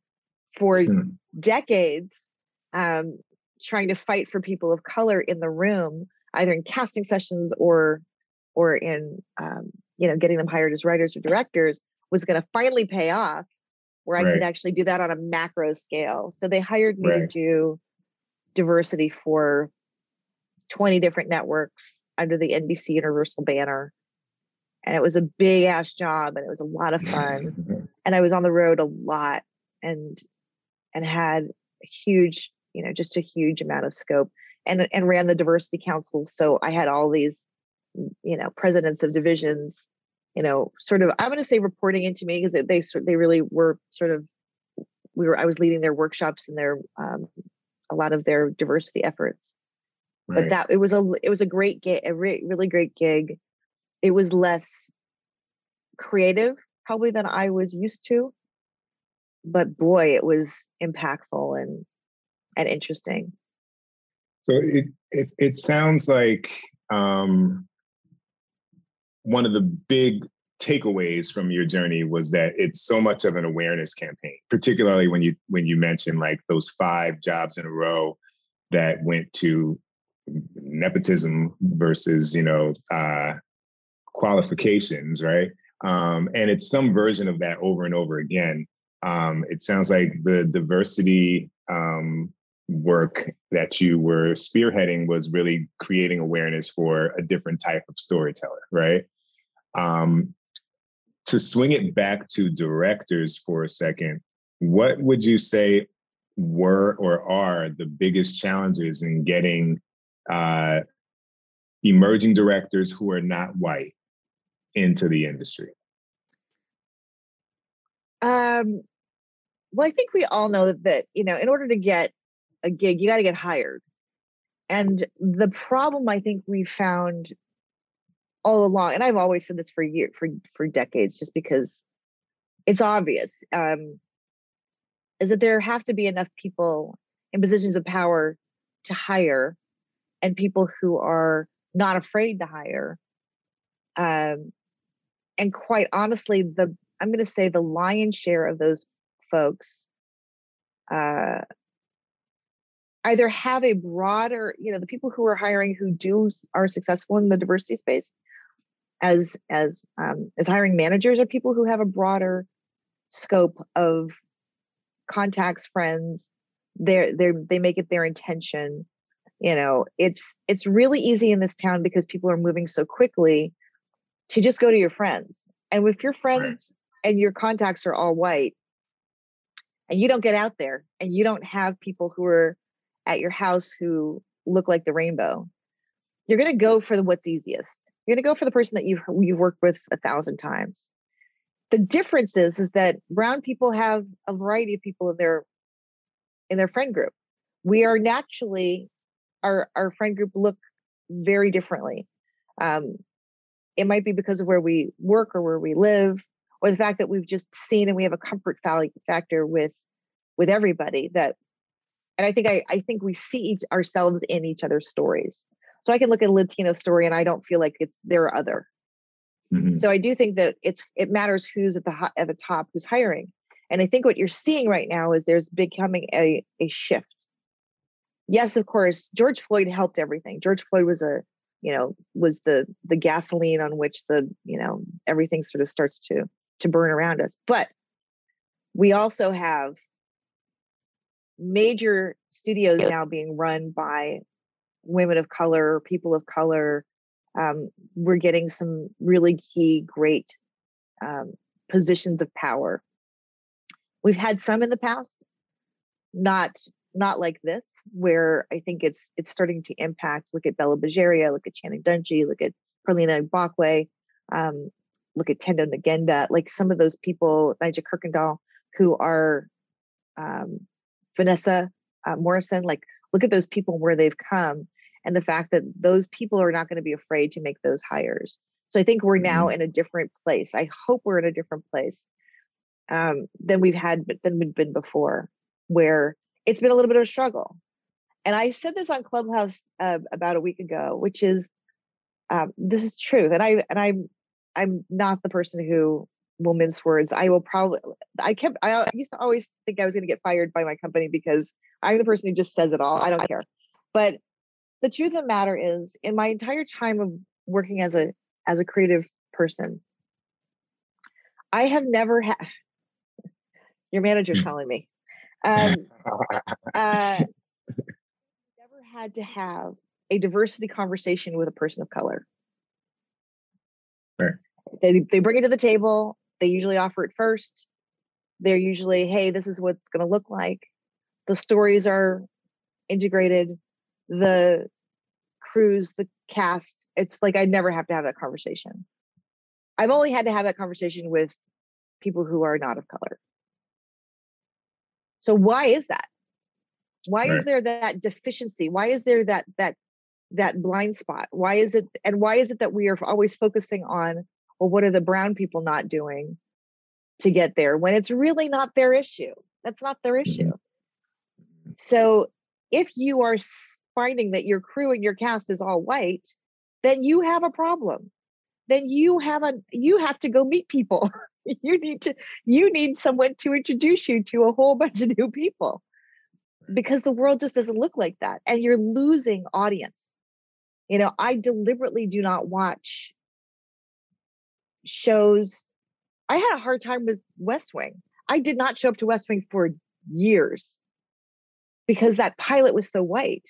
for hmm. decades, um, trying to fight for people of color in the room, either in casting sessions or or in um, you know getting them hired as writers or directors was going to finally pay off where right. I could actually do that on a macro scale. So they hired me right. to do diversity for 20 different networks under the NBC Universal banner. And it was a big ass job and it was a lot of fun. and I was on the road a lot and and had a huge, you know, just a huge amount of scope and and ran the diversity council. So I had all these you know presidents of divisions you know sort of i'm going to say reporting into me because they they really were sort of we were i was leading their workshops and their um, a lot of their diversity efforts right. but that it was a it was a great gig, a re- really great gig. It was less creative probably than I was used to, but boy, it was impactful and and interesting. So it it, it sounds like um, one of the big takeaways from your journey was that it's so much of an awareness campaign particularly when you when you mentioned like those five jobs in a row that went to nepotism versus you know uh qualifications right? Um and it's some version of that over and over again. Um it sounds like the diversity um work that you were spearheading was really creating awareness for a different type of storyteller right um to swing it back to directors for a second, what would you say were or are the biggest challenges in getting uh, emerging directors who are not white into the industry? Um, well, I think we all know that, that you know, in order to get a gig, you got to get hired. And the problem I think we found all along, and I've always said this for years, for for decades, just because it's obvious, um, is that there have to be enough people in positions of power to hire, and people who are not afraid to hire. Um, and quite honestly, the I'm going to say the lion's share of those folks uh, either have a broader, you know, the people who are hiring who do are successful in the diversity space as as um, as hiring managers are people who have a broader scope of contacts, friends. They're they they make it their intention. You know, it's it's really easy in this town because people are moving so quickly to just go to your friends. And if your friends right. and your contacts are all white, and you don't get out there, and you don't have people who are at your house who look like the rainbow, you're going to go for the what's easiest you're going to go for the person that you've you've worked with a thousand times. The difference is is that brown people have a variety of people in their in their friend group. We are naturally our our friend group look very differently. Um, it might be because of where we work or where we live, or the fact that we've just seen and we have a comfort factor with with everybody that and i think i, I think we see each, ourselves in each other's stories so I can look at a Latino story and I don't feel like it's their other. Mm-hmm. So I do think that it's it matters who's at the at the top, who's hiring. And I think what you're seeing right now is there's becoming a a shift. Yes, of course, George Floyd helped everything. George Floyd was a you know was the the gasoline on which the you know everything sort of starts to to burn around us. But we also have major studios now being run by women of color, people of color. Um, we're getting some really key, great um, positions of power. We've had some in the past, not not like this, where I think it's it's starting to impact. Look at Bella Bajaria, look at Channing Dungey, look at Pearlena Igbokwe, um, look at Tendo Nagenda, like some of those people, Nigel Kirkendall, who are um, Vanessa uh, Morrison, like look at those people where they've come and the fact that those people are not going to be afraid to make those hires. So I think we're now mm-hmm. in a different place. I hope we're in a different place um, than we've had than we've been before, where it's been a little bit of a struggle. And I said this on Clubhouse uh, about a week ago, which is um, this is true. And I and I'm I'm not the person who will mince words. I will probably I kept I used to always think I was going to get fired by my company because I'm the person who just says it all. I don't care. But the truth of the matter is in my entire time of working as a as a creative person i have never had your manager's hmm. calling me. Um uh never had to have a diversity conversation with a person of color. Right. they, they bring it to the table they usually offer it first. They're usually hey this is what it's going to look like. The stories are integrated the crews, the cast, it's like I never have to have that conversation. I've only had to have that conversation with people who are not of color. So why is that? Why right. is there that deficiency? Why is there that that that blind spot? Why is it and why is it that we are always focusing on well what are the brown people not doing to get there when it's really not their issue? That's not their Mm-hmm. issue. So if you are finding that your crew and your cast is all white, then you have a problem. Then you have a you have to go meet people. you need to you need someone to introduce you to a whole bunch of new people because the world just doesn't look like that and you're losing audience. You know, I deliberately do not watch shows. I had a hard time with West Wing. I did not show up to West Wing for years because that pilot was so white.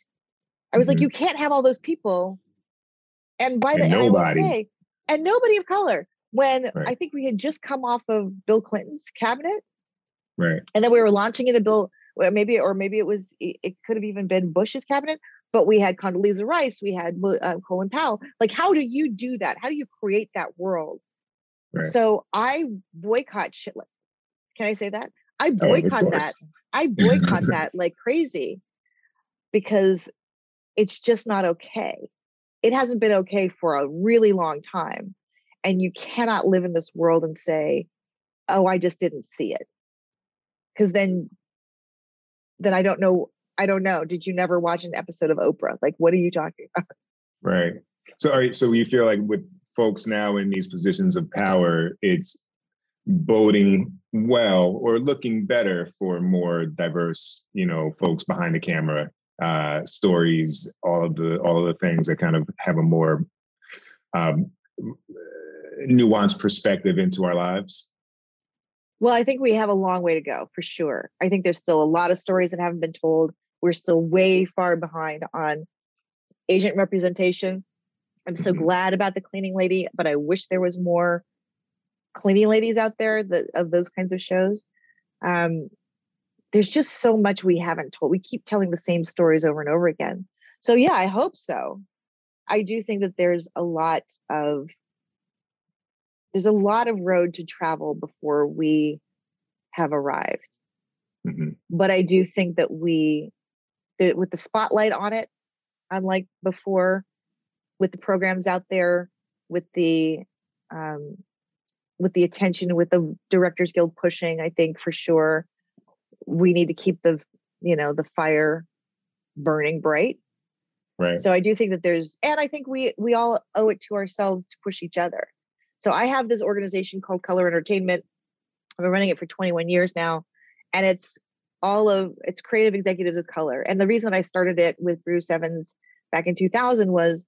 I was like, Mhm. you can't have all those people. And by the and I will nobody. say, and nobody of color. When Right. I think we had just come off of Bill Clinton's cabinet, Right. and then we were launching into Bill, maybe or maybe it was it could have even been Bush's cabinet, but we had Condoleezza Rice, we had uh, Colin Powell. Like, how do you do that? How do you create that world? Right. So I boycott shit. Like, can I say that? I Oh, boycott that. I boycott that like crazy because it's just not okay. It hasn't been okay for a really long time. And you cannot live in this world and say, oh, I just didn't see it. Because then, then I don't know. I don't know. Did you never watch an episode of Oprah? Like, what are you talking about? Right. So, all right. So you feel like with folks now in these positions of power, it's boding well or looking better for more diverse, you know, folks behind the camera, uh, stories, all of the all of the things that kind of have a more um, nuanced perspective into our lives. Well, I think we have a long way to go for sure. I think there's still a lot of stories that haven't been told. We're still way far behind on agent representation. I'm so Mhm. glad about the cleaning lady, but I wish there was more cleaning ladies out there that of those kinds of shows. Um, there's just so much we haven't told. We keep telling the same stories over and over again. So yeah, I hope so. I do think that there's a lot of there's a lot of road to travel before we have arrived. Mhm. But I do think that we that with the spotlight on it, unlike before, with the programs out there, with the um, with the attention, with the Directors Guild pushing, I think for sure we need to keep the you know the fire burning bright. Right. So I do think that there's, and I think we we all owe it to ourselves to push each other. So I have this organization called Color Entertainment. I've been running it for 21 years now, and it's all of it's creative executives of color. And the reason I started it with Bruce Evans back in 2000 was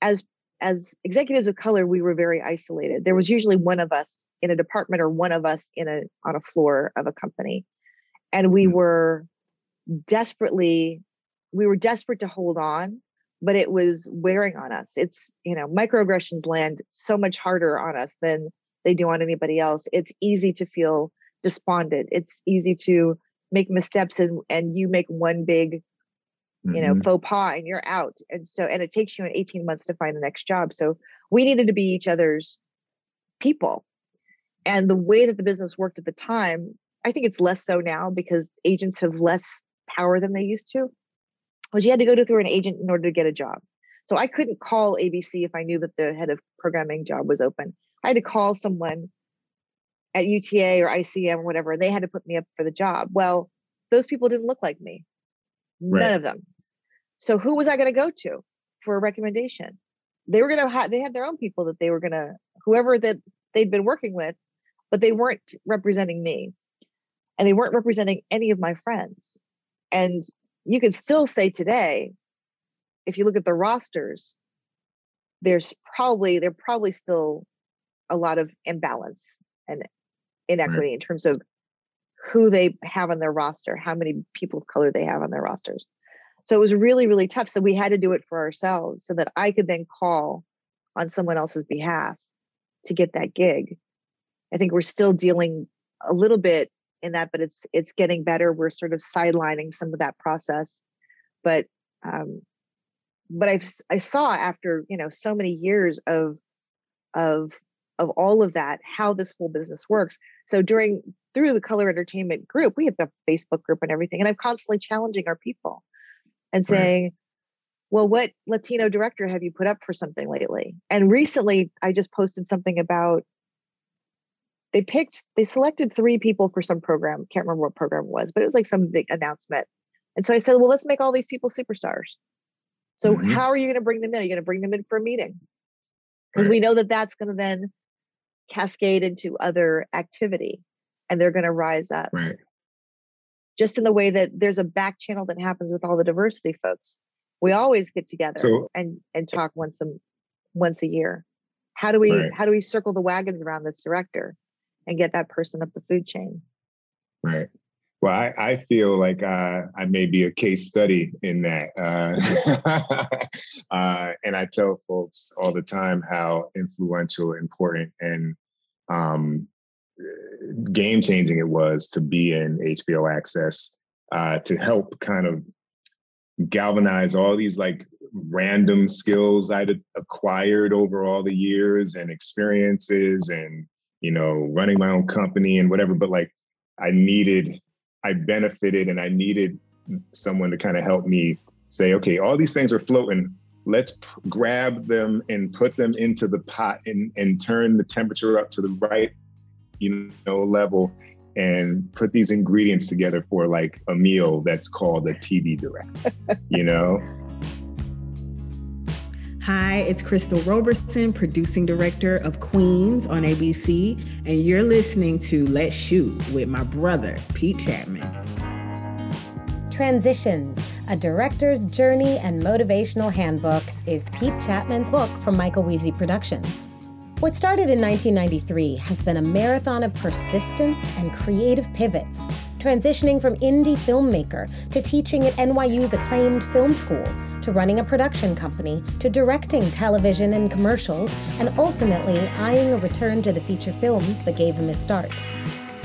as as executives of color, we were very isolated. There was usually one of us in a department or one of us in a on a floor of a company, and we Mm. were desperately we were desperate to hold on but it was wearing on us. It's you know microaggressions land so much harder on us than they do on anybody else. It's easy to feel despondent. It's easy to make missteps and and you make one big you know Mhm. faux pas and you're out. And so and it takes you an 18 months to find the next job. So we needed to be each other's people. And the way that the business worked at the time i think it's less so now because agents have less power than they used to was you had to go to through an agent in order to get a job. So i couldn't call abc if i knew that the head of programming job was open. I had to call someone at uta or icm or whatever and they had to put me up for the job. Well those people didn't look like me. None Right. of them. So who was i going to go to for a recommendation? They were going to have they had their own people that they were going to whoever that they'd been working with but they weren't representing me and they weren't representing any of my friends. And you can still say today if you look at the rosters there's probably there probably still a lot of imbalance and inequity in terms of who they have on their roster how many people of color they have on their rosters. So it was really really tough. So we had to do it for ourselves so that i could then call on someone else's behalf to get that gig. I think we're still dealing a little bit in that but it's it's getting better we're sort of sidelining some of that process but um but i i saw after you know so many years of of of all of that how this whole business works so during through the color entertainment group we have the facebook group and everything and i'm constantly challenging our people and Right. saying well, what Latino director have you put up for something lately? And recently, I just posted something about they picked, they selected three people for some program. Can't remember what program it was, but it was like some big announcement. And so I said, well, let's make all these people superstars. So Mhm. how are you going to bring them in? Are you going to bring them in for a meeting? Because Right. we know that that's going to then cascade into other activity and they're going to rise up Right. just in the way that there's a back channel that happens with all the diversity folks. We always get together So- and and talk once a once a year. How do we Right. how do we circle the wagons around this director and get that person up the food chain? Right. Well, I, I feel like uh, I may be a case study in that. Uh, uh, and I tell folks all the time how influential, important, and um, game changing it was to be in HBO Access uh, to help kind of galvanize all these like random skills I'd acquired over all the years and experiences and, you know, running my own company and whatever. But like, I needed, I benefited and I needed someone to kind of help me say, okay, all these things are floating. Let's p- grab them and put them into the pot and, and turn the temperature up to the right, you know, level and put these ingredients together for like a meal that's called a TV direct, you know? Hi, it's Crystal Roberson, producing director of Queens on ABC, and you're listening to Let's Shoot with my brother, Pete Chapman. Transitions, a director's journey and motivational handbook, is Pete Chapman's book from Michael Weezy Productions. What started in 1993 has been a marathon of persistence and creative pivots, transitioning from indie filmmaker to teaching at NYU's acclaimed film school, to running a production company, to directing television and commercials, and ultimately eyeing a return to the feature films that gave him his start.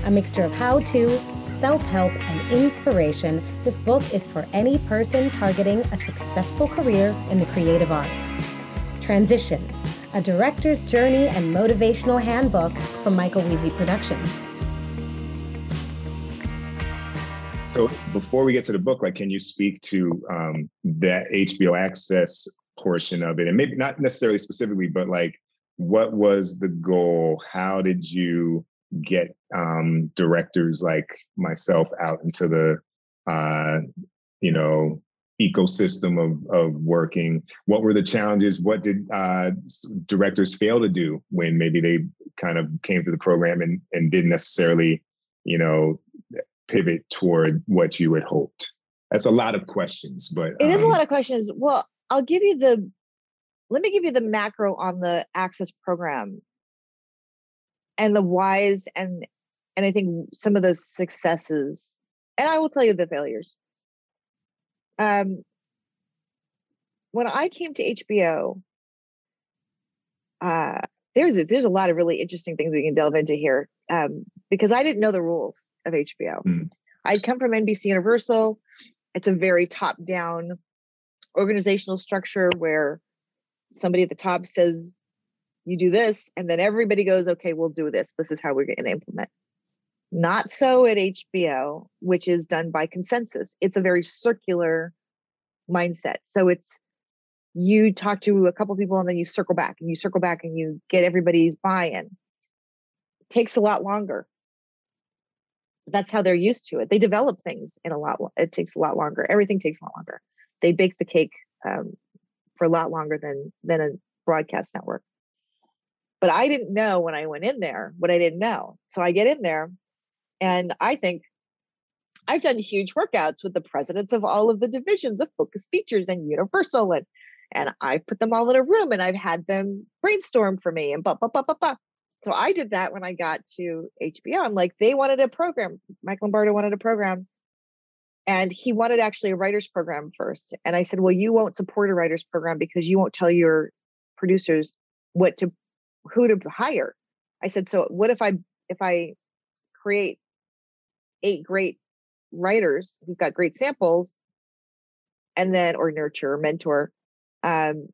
A mixture of how to, self help, and inspiration, this book is for any person targeting a successful career in the creative arts. Transitions, a director's journey and motivational handbook from Michael Weezy Productions. So before we get to the book, like, can you speak to um, that HBO Access portion of it, and maybe not necessarily specifically, but like, what was the goal? How did you get um, directors like myself out into the, uh, you know, ecosystem of of working? What were the challenges? What did uh, directors fail to do when maybe they kind of came to the program and and didn't necessarily, you know, pivot toward what you had hoped? That's a lot of questions, but It is a um, lot of questions. Well, I'll give you the let me give you the macro on the access program and the whys and and I think some of those successes. And I will tell you the failures. Um when I came to HBO, uh there's a, there's a lot of really interesting things we can delve into here um, because I didn't know the rules of HBO. Mm. I'd come from NBC Universal. It's a very top down organizational structure where somebody at the top says, you do this, and then everybody goes, okay, we'll do this. This is how we're going to implement. Not so at HBO, which is done by consensus. It's a very circular mindset. So it's you talk to a couple people and then you circle back and you circle back and you get everybody's buy-in. It takes a lot longer. That's how they're used to it. They develop things in a lot. It takes a lot longer. Everything takes a lot longer. They bake the cake um, for a lot longer than than a broadcast network. But I didn't know when I went in there what I didn't know. So I get in there, and I think I've done huge workouts with the presidents of all of the divisions of Focus Features and Universal, and and I've put them all in a room and I've had them brainstorm for me and blah blah blah blah blah. So I did that when I got to HBO. I'm like, they wanted a program. Mike Lombardo wanted a program. And he wanted actually a writer's program first. And I said, Well, you won't support a writer's program because you won't tell your producers what to who to hire. I said, So what if I if I create eight great writers who've got great samples and then or nurture or mentor um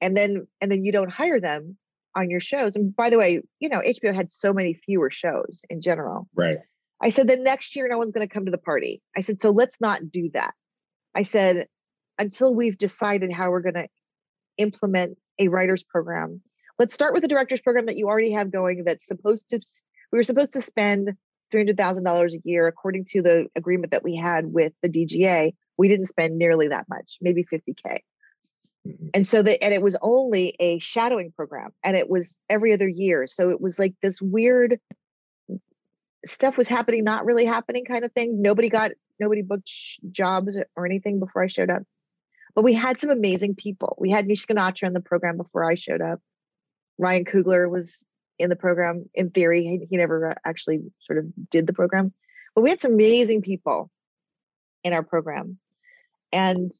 and then and then you don't hire them on your shows and by the way you know hbo had so many fewer shows in general right. i said then next year no one's going to come to the party i said so let's not do that i said until we've decided how we're going to implement a writers program. Let's start with the directors program that you already have going that's supposed to we were supposed to spend $300,000 a year according to the agreement that we had with the DGA. We didn't spend nearly that much, maybe 50k. Mm-hmm. And so that and it was only a shadowing program and it was every other year. So it was like this weird stuff was happening not really happening kind of thing. Nobody got nobody booked sh- jobs or anything before I showed up. But we had some amazing people. We had Nisha Ganatra in the program before I showed up. Ryan Coogler was in the program in theory. He, he never actually sort of did the program. But we had some amazing people in our program. And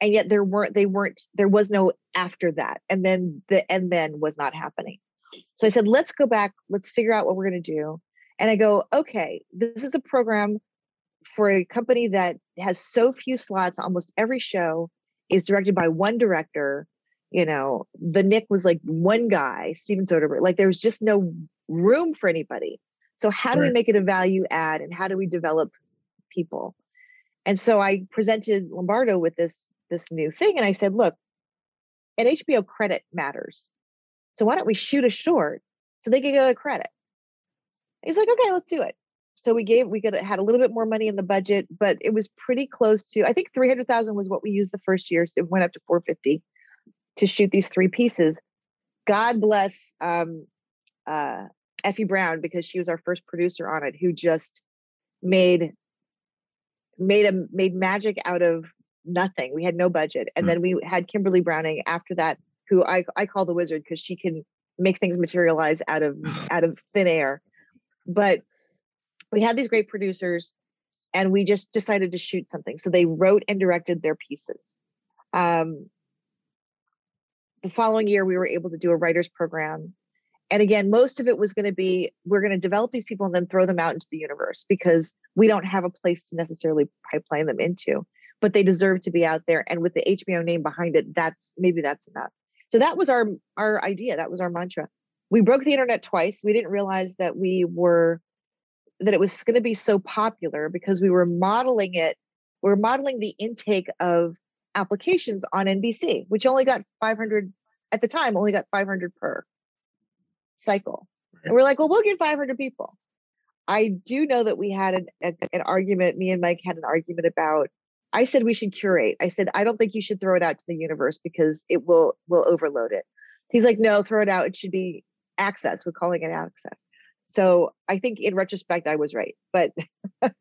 and yet there weren't they weren't there was no after that. And then the and then was not happening. So I said, let's go back, let's figure out what we're gonna do. And I go, okay, this is a program for a company that has so few slots, almost every show is directed by one director. You know, the Knick was like one guy, Steven Soderbergh. Like there was just no room for anybody. So how do right. we make it a value add and how do we develop people? And so I presented Lombardo with this this new thing and I said, look, at HBO credit matters. So why don't we shoot a short so they can get a credit? He's like, okay, let's do it so we gave we could had a little bit more money in the budget but it was pretty close to i think 300000 was what we used the first year so it went up to 450 to shoot these three pieces god bless um uh effie brown because she was our first producer on it who just made made a made magic out of nothing we had no budget and mm-hmm. then we had kimberly browning after that who i i call the wizard because she can make things materialize out of out of thin air but we had these great producers and we just decided to shoot something. So they wrote and directed their pieces. Um, the following year, we were able to do a writer's program. And again, most of it was going to be we're going to develop these people and then throw them out into the universe because we don't have a place to necessarily pipeline them into, but they deserve to be out there. And with the HBO name behind it, that's maybe that's enough. So that was our our idea. That was our mantra. We broke the internet twice. We didn't realize that we were that it was going to be so popular because we were modeling it we are modeling the intake of applications on NBC which only got 500 at the time only got 500 per cycle and we're like well we'll get 500 people I do know that we had an, a, an argument me and Mike had an argument about I said we should curate. I said I don't think you should throw it out to the universe because it will will overload it. He's like no throw it out. It should be access. We're calling it access. So I think in retrospect, I was right, but but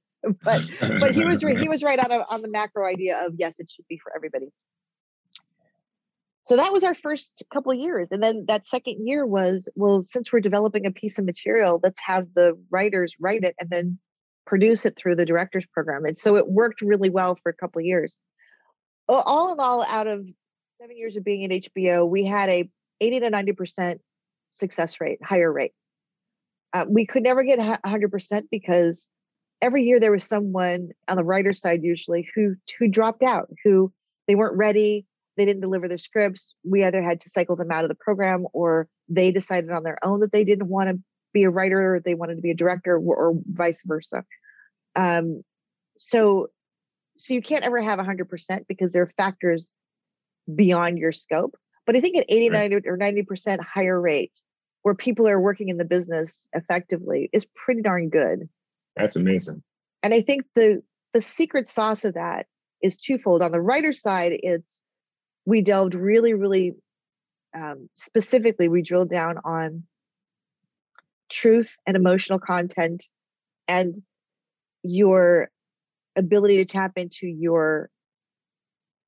but he was he was right on a, on the macro idea of yes, it should be for everybody. So that was our first couple years, and then that second year was well, since we're developing a piece of material, let's have the writers write it and then produce it through the directors program. And so it worked really well for a couple years. All in all, out of seven years of being at HBO, we had a 80 to 90 percent success rate, higher rate uh, we could never get 100% because every year there was someone on the writer's side usually who who dropped out who they weren't ready they didn't deliver their scripts we either had to cycle them out of the program or they decided on their own that they didn't want to be a writer or they wanted to be a director or, or vice versa um, so so you can't ever have 100% because there are factors beyond your scope but i think at 80 right. 90 or 90% higher rate where people are working in the business effectively is pretty darn good. That's amazing. And I think the the secret sauce of that is twofold. On the writer side, it's we delved really, really um, specifically. We drilled down on truth and emotional content, and your ability to tap into your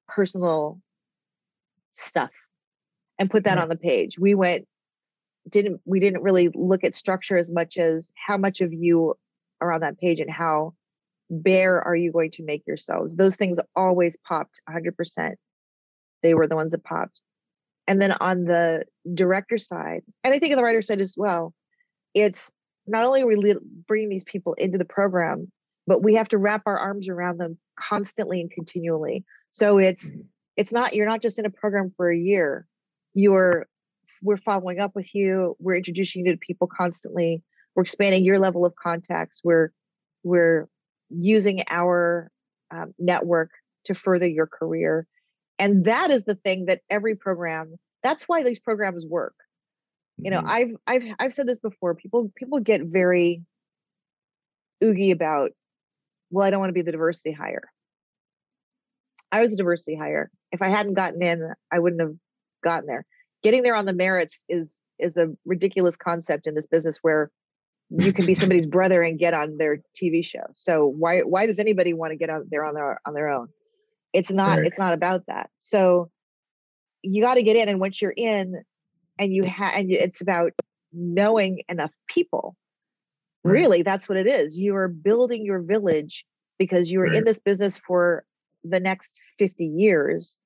personal stuff and put that mm-hmm. on the page. We went didn't we didn't really look at structure as much as how much of you are on that page and how bare are you going to make yourselves. Those things always popped 100% they were the ones that popped. And then on the director side and i think on the writer side as well it's not only are we bringing these people into the program but we have to wrap our arms around them constantly and continually so it's mm-hmm. it's not you're not just in a program for a year you're we're following up with you we're introducing you to people constantly we're expanding your level of contacts we're we're using our um, network to further your career. And that is the thing that every program, that's why these programs work. You know, Mhm. I've I've I've said this before. People people get very oogie about, well, I don't want to be the diversity hire. I was a diversity hire. If I hadn't gotten in, I wouldn't have gotten there. Getting there on the merits is is a ridiculous concept in this business where you can be somebody's brother and get on their TV show. So why why does anybody want to get out there on their on their own? It's not Right. it's not about that. So you got to get in and once you're in and you have and it's about knowing enough people. Right. Really, that's what it is. You are building your village because you're in this business for the next 50 years.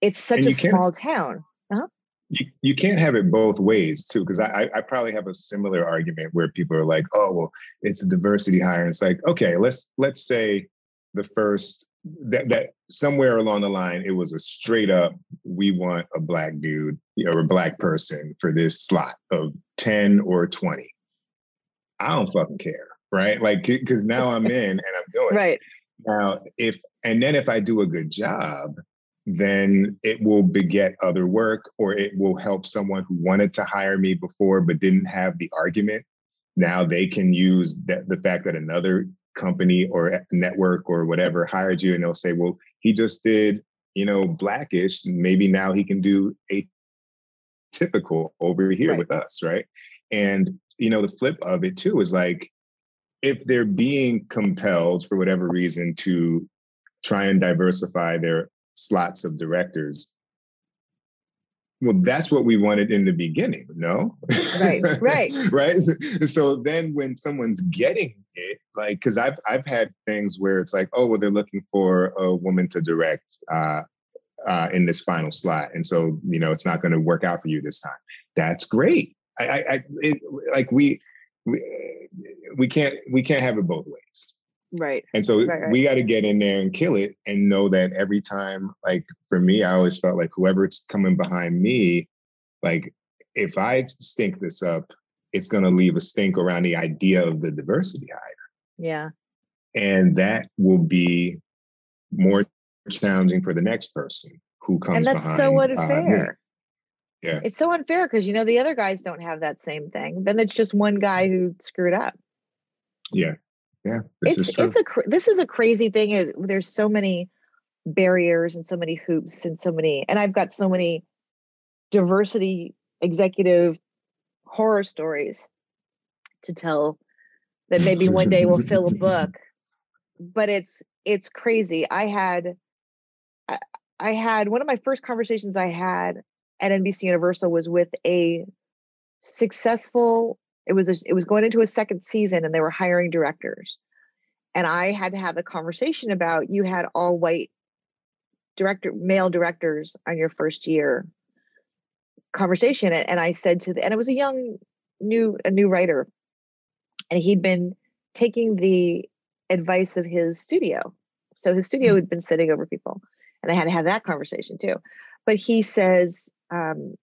It's such a you small town. Uh-huh. you, you can't have it both ways too because I, I I probably have a similar argument where people are like oh well it's a diversity hire and it's like okay let's let's say the first that that somewhere along the line it was a straight up we want a black dude or a black person for this slot of 10 or 20 i don't fucking care right like because now i'm in and i'm doing it. Right. Now, if and then if I do a good job, then it will beget other work or it will help someone who wanted to hire me before but didn't have the argument. Now they can use that the fact that another company or network or whatever hired you and they'll say, well, he just did, you know, blackish. Maybe now he can do a typical over here Right. with us, right? And you know, the flip of it too is like if they're being compelled for whatever reason to try and diversify their slots of directors, well, that's what we wanted in the beginning, no? Right, right. right. So, so then when someone's getting it, like, because I've I've had things where it's like, oh, well, they're looking for a woman to direct uh, uh, in this final slot, and so you know it's not going to work out for you this time. That's great. I, I, I it, like we, we we can't we can't have it both ways. Right. And so Right, right. we got to get in there and kill it and know that every time, like for me, I always felt like whoever's coming behind me, like if I stink this up, it's going to leave a stink around the idea of the diversity hire. Yeah. And that will be more challenging for the next person who comes And that's behind. so uh, unfair. Yeah. It's so unfair because you know the other guys don't have that same thing. Then it's just one guy who screwed up. Yeah. Yeah. It's it's a this is a crazy thing. It- There's so many barriers and so many hoops and so many and I've got so many diversity executive horror stories to tell that maybe one day will fill a book. But it's it's crazy. I had I, I had one of my first conversations I had at NBC Universal was with a successful it was a, it was going into a second season and they were hiring directors. And i had to have a conversation about you had all white director male directors on your first year conversation and, and i said to the and it was a young new a new writer. And he'd been taking the advice of his studio. So his studio mm-hmm. had been sitting over people and i had to have that conversation too. But he says um,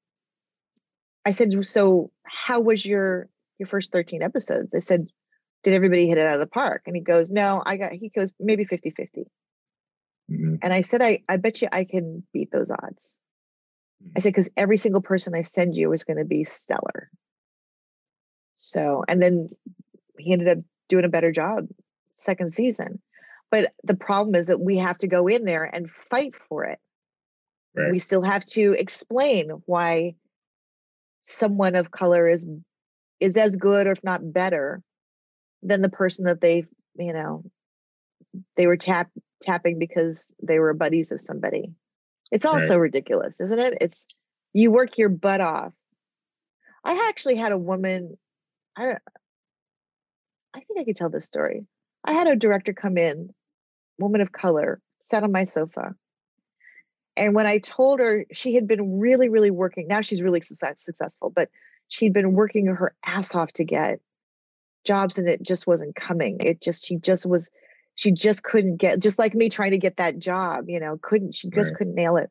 i said so how was your your first 13 episodes? I said did everybody hit it out of the park? And he goes no i got he goes maybe 50 50 Mhm. and i said i i bet you i can beat those odds. I said because every single person i send you is going to be stellar. So and then he ended up doing a better job second season. But the problem is that we have to go in there and fight for it Right. we still have to explain why someone of color is is as good or if not better than the person that they you know they were tap tapping because they were buddies of somebody. It's also ridiculous isn't it? It's you work your butt off. I actually had a woman i don't i think i could tell this story. I had a director come in woman of color sat on my sofa and when I told her she had been really, really working, now she's really success, successful, but she'd been working her ass off to get jobs and it just wasn't coming. It just, she just was, she just couldn't get, just like me trying to get that job, you know, couldn't, she just Right. couldn't nail it.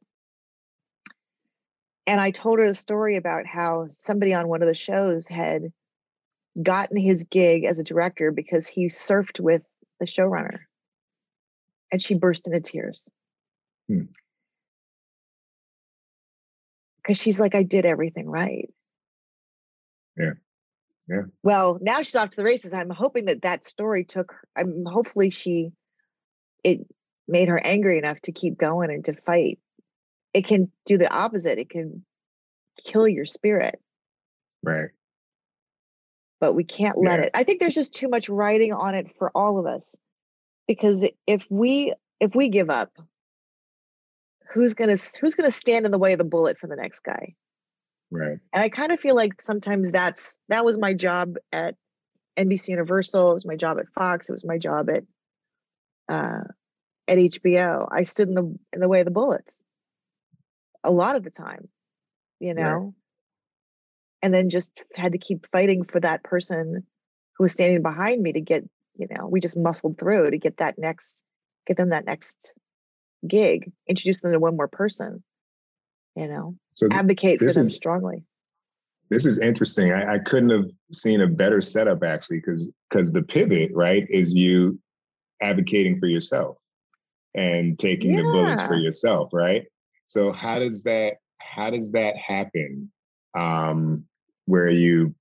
And I told her the story about how somebody on one of the shows had gotten his gig as a director because he surfed with the showrunner. and she burst into tears. Hmm. Because she's like, I did everything right. Yeah. Yeah. Well, now she's off to the races. I'm hoping that that story took. I'm hopefully she, it made her angry enough to keep going and to fight. It can do the opposite. It can kill your spirit, Right. but we can't let Yeah. it. I think there's just too much writing on it for all of us, because if we if we give up, who's gonna who's gonna stand in the way of the bullet for the next guy? Right. And I kind of feel like sometimes that's that was my job at NBC Universal. It was my job at Fox. It was my job at uh, at HBO. I stood in the in the way of the bullets a lot of the time, you Right. know, and then just had to keep fighting for that person who was standing behind me to get. You know, we just muscled through to get that next, get them that next gig, introduce them to one more person. You know, So advocate for them is- strongly. this is interesting. I, I couldn't have seen a better setup actually, because because the pivot, right, is you advocating for yourself and taking the bullets for yourself, right? So how does that how does that happen? Um, where you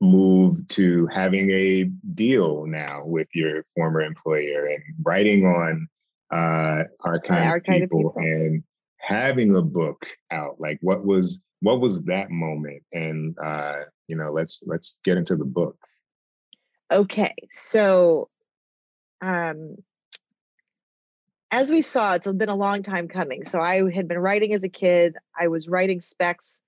move to having a deal now with your former employer and writing on uh our kind, Our of, Kind of people People. and having a book out like what was what was that moment and uh you know let's let's get into the book Okay, so um as we saw, it's been a long time coming. So I had been writing as a kid. I was writing specs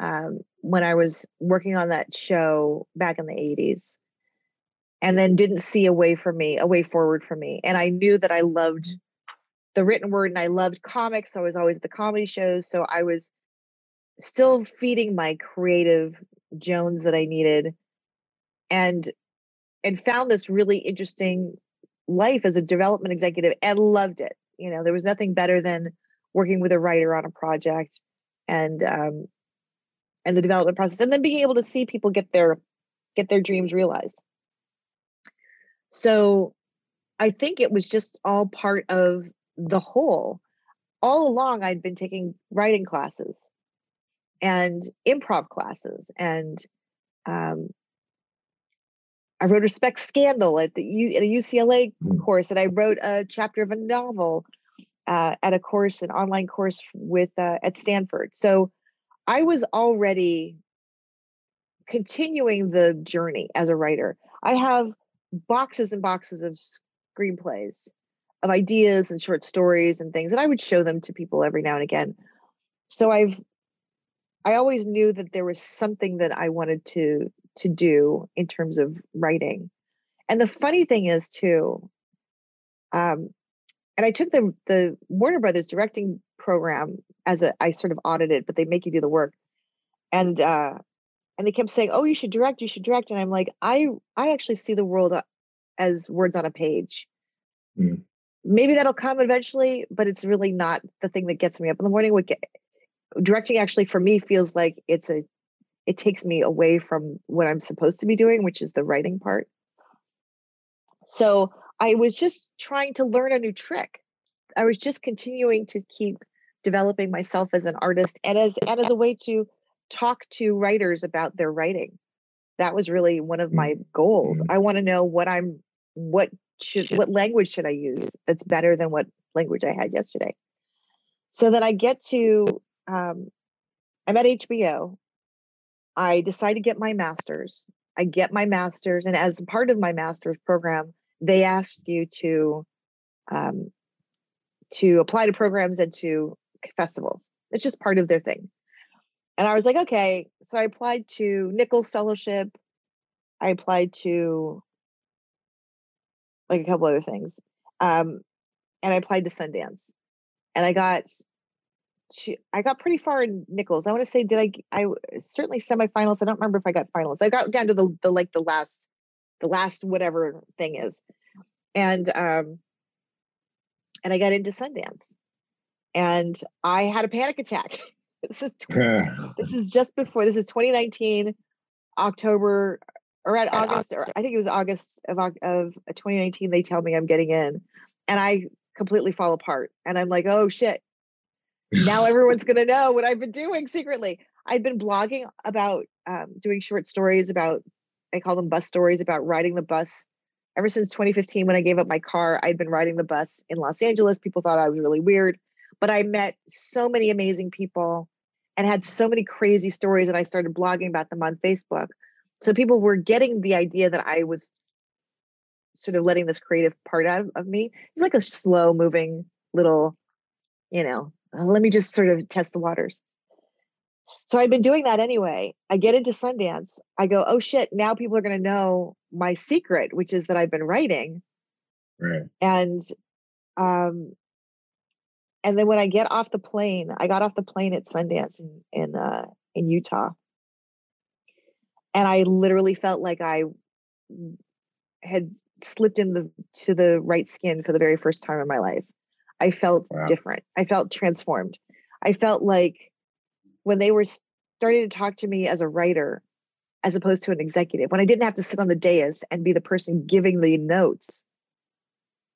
um, when I was working on that show back in the 80s. And then didn't see a way for me, a way forward for me. And I knew that I loved the written word and I loved comics. I was always at the comedy shows. So I was still feeding my creative Jones that I needed. And and found this really interesting life as a development executive and loved it. You know, there was nothing better than working with a writer on a project and um and the development process and then being able to see people get their get their dreams realized. So I think it was just all part of the whole. All along I'd been taking writing classes and improv classes and um I wrote a spec scandal at the U, at a UCLA Mm. course, and I wrote a chapter of a novel uh, at a course, an online course with uh, at Stanford. So I was already continuing the journey as a writer. I have boxes and boxes of screenplays, of ideas and short stories and things, and I would show them to people every now and again. So I've I always knew that there was something that I wanted to to do in terms of writing. And the funny thing is too, um, and I took the the Warner Brothers directing program as a I sort of audited, but they make you do the work. And uh and they kept saying, "Oh, you should direct, you should direct." And I'm like, "I I actually see the world uh, as words on a page. Mm. Maybe that'll come eventually, but it's really not the thing that gets me up in the morning. What get, directing actually for me feels like it's a it takes me away from what I'm supposed to be doing, which is the writing part. So I was just trying to learn a new trick. I was just continuing to keep developing myself as an artist and as and as a way to talk to writers about their writing. That was really one of Mm. my goals. Mm. I want to know what I'm what should what language should I use that's better than what language I had yesterday. So then I get to um, I'm at HBO. I decide to get my master's. I get my master's, and as part of my master's program, they ask you to um, to apply to programs and to festivals. It's just part of their thing. And I was like, okay. So I applied to Nichols Fellowship. I applied to like a couple other things, um, and I applied to Sundance, and I got she, I got pretty far in Nichols. I want to say, did I I certainly semifinals. I don't remember if I got finals. I got down to the the like the last, the last whatever thing is, and um, and I got into Sundance, and I had a panic attack. this is tw- this is just before. This is 2019, October or at August, or I think it was August of of 2019. They tell me I'm getting in, and I completely fall apart. And I'm like, oh shit. Now everyone's gonna know what I've been doing secretly. I'd been blogging about um, doing short stories about I call them bus stories about riding the bus. Ever since 2015, when I gave up my car, I'd been riding the bus in Los Angeles. People thought I was really weird, but I met so many amazing people and had so many crazy stories, and I started blogging about them on Facebook. So people were getting the idea that I was sort of letting this creative part out of me. It's like a slow moving little, you know, let me just sort of test the waters. So I'd been doing that anyway. I get into Sundance. I go, oh shit, now people are going to know my secret, which is that I've been writing. Right. And um and then when I get off the plane, I got off the plane at Sundance in in uh in Utah. And I literally felt like I had slipped in the to the right skin for the very first time in my life. I felt Wow. different. I felt transformed. I felt like when they were starting to talk to me as a writer as opposed to an executive, when I didn't have to sit on the dais and be the person giving the notes,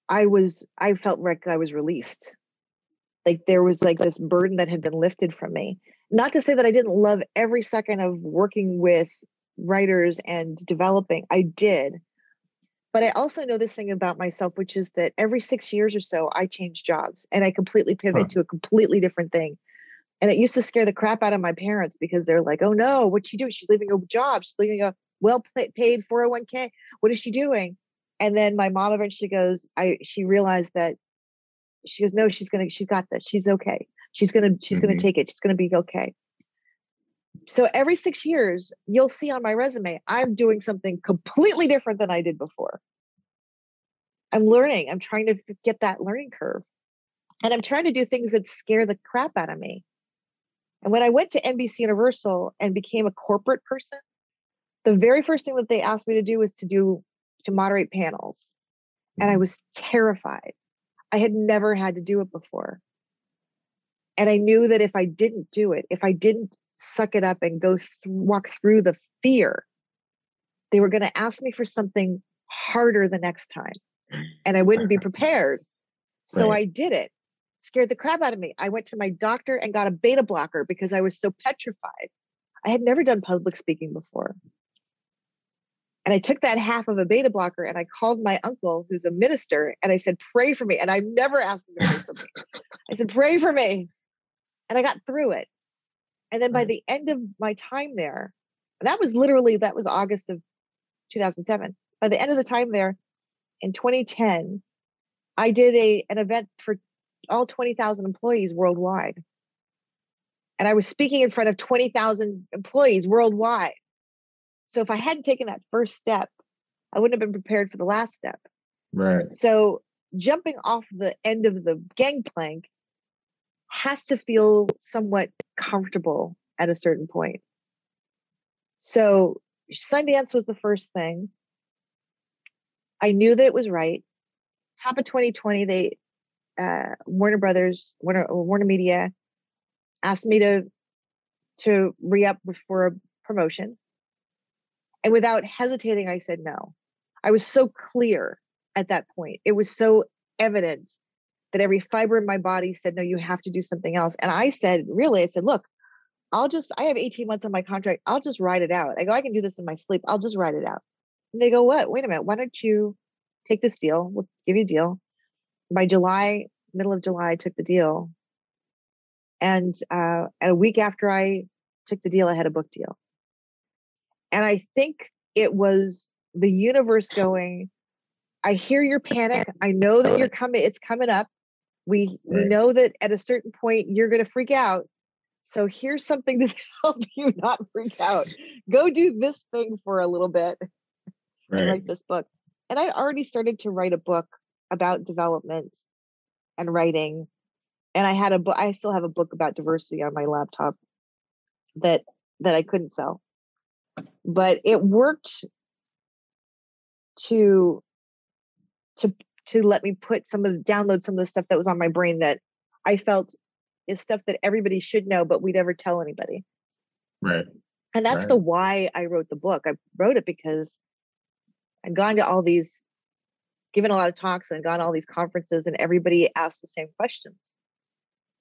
I was I felt like I was released. Like there was like this burden that had been lifted from me. Not to say that I didn't love every second of working with writers and developing. I did. But I also know this thing about myself, which is that every six years or so, I change jobs and I completely pivot Huh. to a completely different thing. And it used to scare the crap out of my parents because they're like, oh no, what's she doing? She's leaving a job. She's leaving a well paid 401k. What is she doing? And then my mom eventually goes, I she realized that she goes, no, she's gonna, she's got this. She's okay. She's gonna, she's gonna Mhm. take it. She's gonna be okay. So every six years, you'll see on my resume, I'm doing something completely different than I did before. I'm learning. I'm trying to get that learning curve. And I'm trying to do things that scare the crap out of me. And when I went to NBC Universal and became a corporate person, the very first thing that they asked me to do was to do to moderate panels. And I was terrified. I had never had to do it before. And I knew that if I didn't do it, if I didn't suck it up and go th- walk through the fear, they were going to ask me for something harder the next time. And I wouldn't be prepared. So Right. I did it. Scared the crap out of me. I went to my doctor and got a beta blocker because I was so petrified. I had never done public speaking before. And I took that half of a beta blocker and I called my uncle, who's a minister, and I said, Pray for me. And I never asked him to pray for me. I said, Pray for me. And I got through it. And then by mm. the end of my time there, that was literally, that was August of 2007. By the end of the time there in 2010, I did a an event for all 20,000 employees worldwide. And I was speaking in front of 20,000 employees worldwide. So if I hadn't taken that first step, I wouldn't have been prepared for the last step. Right. So jumping off the end of the gangplank has to feel somewhat comfortable at a certain point. So Sundance was the first thing. I knew that it was right. Top of 2020, they uh, Warner Brothers, Warner or Warner Media asked me to to re-up for a promotion. And without hesitating, I said no. I was so clear at that point. It was so evident that every fiber in my body said, no, you have to do something else. And I said, really, I said, look, I'll just, I have 18 months on my contract. I'll just write it out. I go, I can do this in my sleep. I'll just write it out. And they go, what? Wait a minute. Why don't you take this deal? We'll give you a deal. By July, middle of July, I took the deal. And uh, a week after I took the deal, I had a book deal. And I think it was the universe going, I hear your panic. I know that you're coming, it's coming up. We we know that at a certain point you're gonna freak out. So here's something to help you not freak out. Go do this thing for a little bit and Right. write this book. And I already started to write a book about development and writing. And I had a book, I still have a book about diversity on my laptop that that I couldn't sell. But it worked to to to let me put some of the download some of the stuff that was on my brain that I felt is stuff that everybody should know, but we'd never tell anybody. Right. And that's Right. the why I wrote the book. I wrote it because I'd gone to all these given a lot of talks and gone all these conferences and everybody asked the same questions.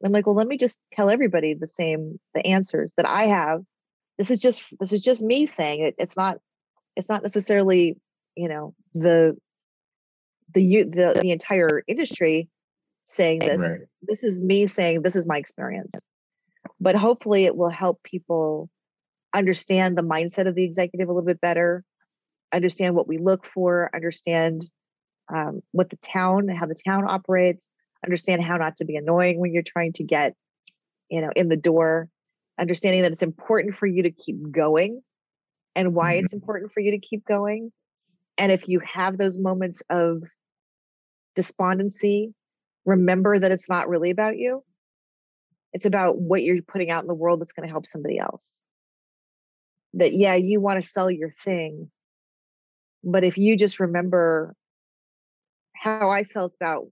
I'm like, well, let me just tell everybody the same the answers that I have. This is just this is just me saying it. It's not it's not necessarily, you know, the the the, the entire industry saying this. Right. This is me saying this is my experience. But hopefully it will help people understand the mindset of the executive a little bit better, understand what we look for, understand um, what the town, how the town operates, understand how not to be annoying when you're trying to get, you know, in the door, understanding that it's important for you to keep going and why mm-hmm. it's important for you to keep going. And if you have those moments of despondency, remember that it's not really about you. It's about what you're putting out in the world that's going to help somebody else. That, yeah, you want to sell your thing. But if you just remember how I felt about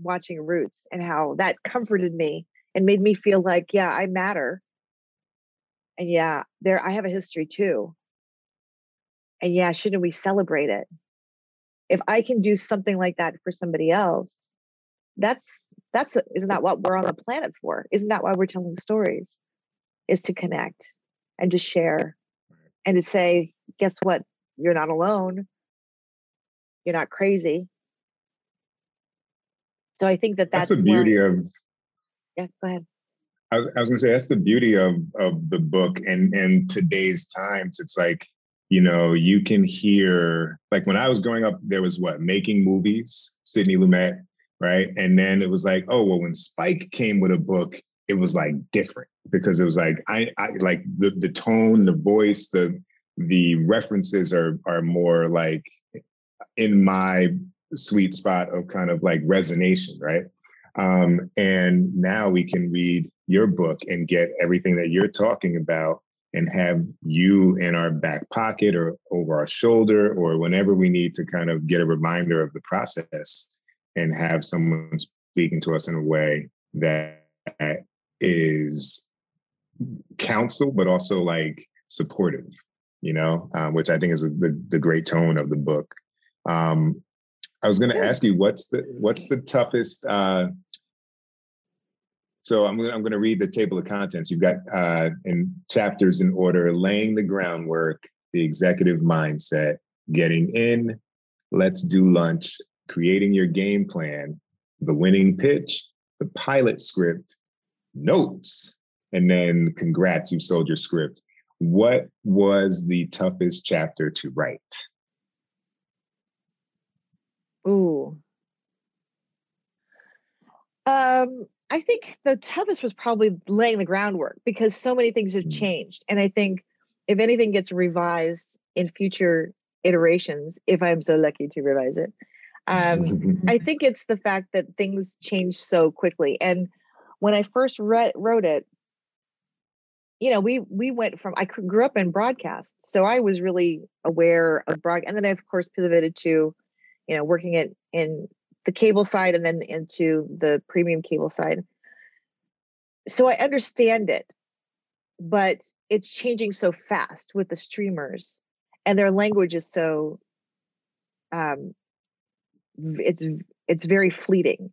watching Roots and how that comforted me and made me feel like, yeah, I matter. And yeah, there I have a history too. And yeah, shouldn't we celebrate it? If I can do something like that for somebody else, that's that's isn't that what we're on the planet for? Isn't that why we're telling stories? Is to connect and to share and to say, guess what? You're not alone. You're not crazy. So I think that that's, that's the beauty where, of. Yeah, go ahead. I was, I was to say that's the beauty of of the book and and today's times. It's like you know you can hear like when I was growing up, there was what making movies, Sidney Lumet, right? And then it was like, oh well, when Spike came with a book, it was like different because it was like I, I like the the tone, the voice, the the references are are more like in my sweet spot of kind of like resonation, right? Um, and now we can read your book and get everything that you're talking about and have you in our back pocket or over our shoulder or whenever we need to kind of get a reminder of the process and have someone speaking to us in a way that is counsel but also like supportive you know um, which i think is a, the, the great tone of the book um, I was going to ask you what's the what's the toughest. Uh, so I'm I'm gonna read the table of contents. You've got uh, in chapters in order: laying the groundwork, the executive mindset, getting in, let's do lunch, creating your game plan, the winning pitch, the pilot script, notes, and then congrats, you sold your script. What was the toughest chapter to write? Ooh. Um, I think the toughest was probably laying the groundwork because so many things have mm. changed. And I think if anything gets revised in future iterations, if I'm so lucky to revise it, um, I think it's the fact that things change so quickly. And when I first read, wrote it, you know, we we went from I grew up in broadcast, so I was really aware of broad, and then I of course pivoted to you know, working it in the cable side and then into the premium cable side. So I understand it, but it's changing so fast with the streamers and their language is so um it's it's very fleeting.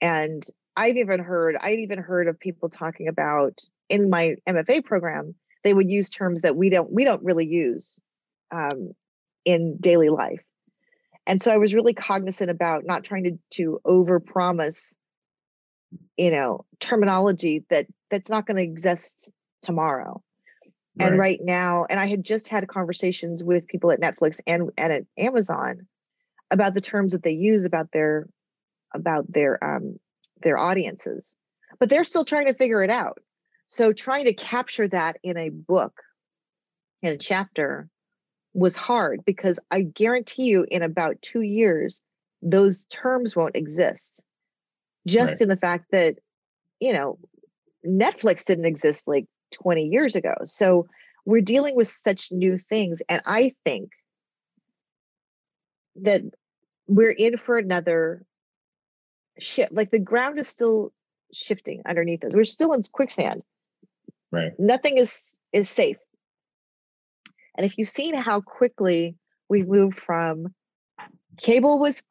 And I've even heard I've even heard of people talking about in my MFA program, they would use terms that we don't we don't really use um, in daily life and so i was really cognizant about not trying to to over promise you know terminology that that's not going to exist tomorrow right. and right now and i had just had conversations with people at netflix and, and at amazon about the terms that they use about their about their um their audiences but they're still trying to figure it out so trying to capture that in a book in a chapter was hard because I guarantee you in about two years, those terms won't exist. Just right. in the fact that, you know, Netflix didn't exist like 20 years ago. So we're dealing with such new things. And I think that we're in for another shift. Like the ground is still shifting underneath us. We're still in quicksand. Right. Nothing is is safe. And if you've seen how quickly we moved from cable was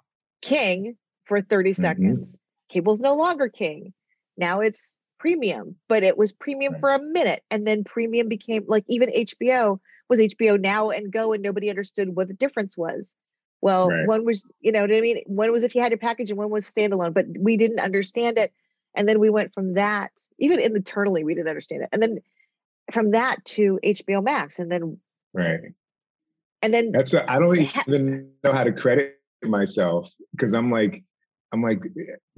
king for 30 Mhm. seconds. Cable's no longer king. Now it's premium, but it was premium Right. for a minute. And then premium became like even HBO was HBO now and go, and nobody understood what the difference was. Well, Right. one was, you know what I mean? One was if you had a package and one was standalone, but we didn't understand it. And then we went from that, even internally, we didn't understand it. And then from that to HBO Max. And then, Right. and then That's a, I don't even know how to credit myself because I'm like, I'm like,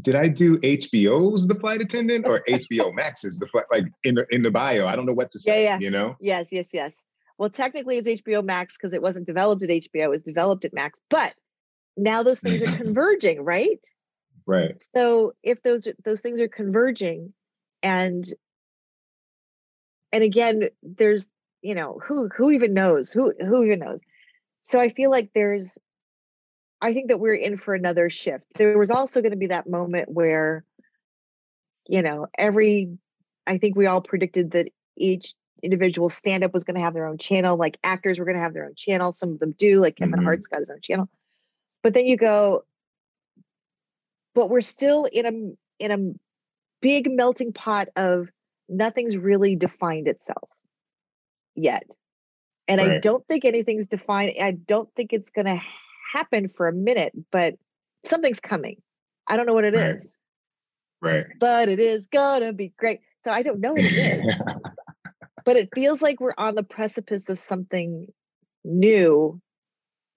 did I do HBO's the flight attendant or HBO Max's the flight like in the in the bio? I don't know what to say. yeah. yeah. You know? Yes, yes, yes. Well, technically it's HBO Max because it wasn't developed at HBO, it was developed at Max. But now those things are converging, right? Right. So if those those things are converging and and again, there's you know, who who even knows? Who who even knows? So I feel like there's I think that we're in for another shift. There was also going to be that moment where you know, every I think we all predicted that each individual stand up was going to have their own channel, like actors were going to have their own channel. Some of them do, like Kevin Mhm. Hart's got his own channel. But then you go, but we're still in a in a big melting pot of nothing's really defined itself yet. And I don't think anything's defined. I don't think it's going to happen for a minute, but something's coming. I don't know what it is, Right. Right. but it is going to be great. So I don't know what it is, but it feels like we're on the precipice of something new,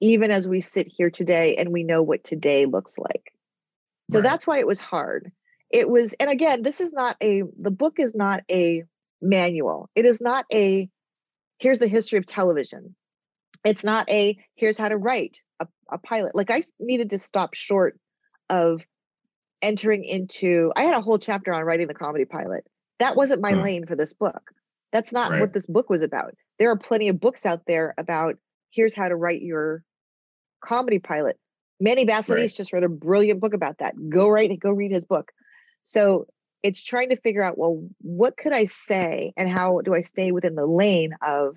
even as we sit here today and we know what today looks like. So Right. that's why it was hard. It was, and again, this is not a, the book is not a manual. It is not a, here's the history of television. It's not a, here's how to write a, a pilot. Like I needed to stop short of entering into, I had a whole chapter on writing the comedy pilot. That wasn't my Hmm. lane for this book. That's not Right. what this book was about. There are plenty of books out there about here's how to write your comedy pilot. Manny Basanese Right. Just wrote a brilliant book about that. Go write it, go read his book. So it's trying to figure out, well, what could I say and how do I stay within the lane of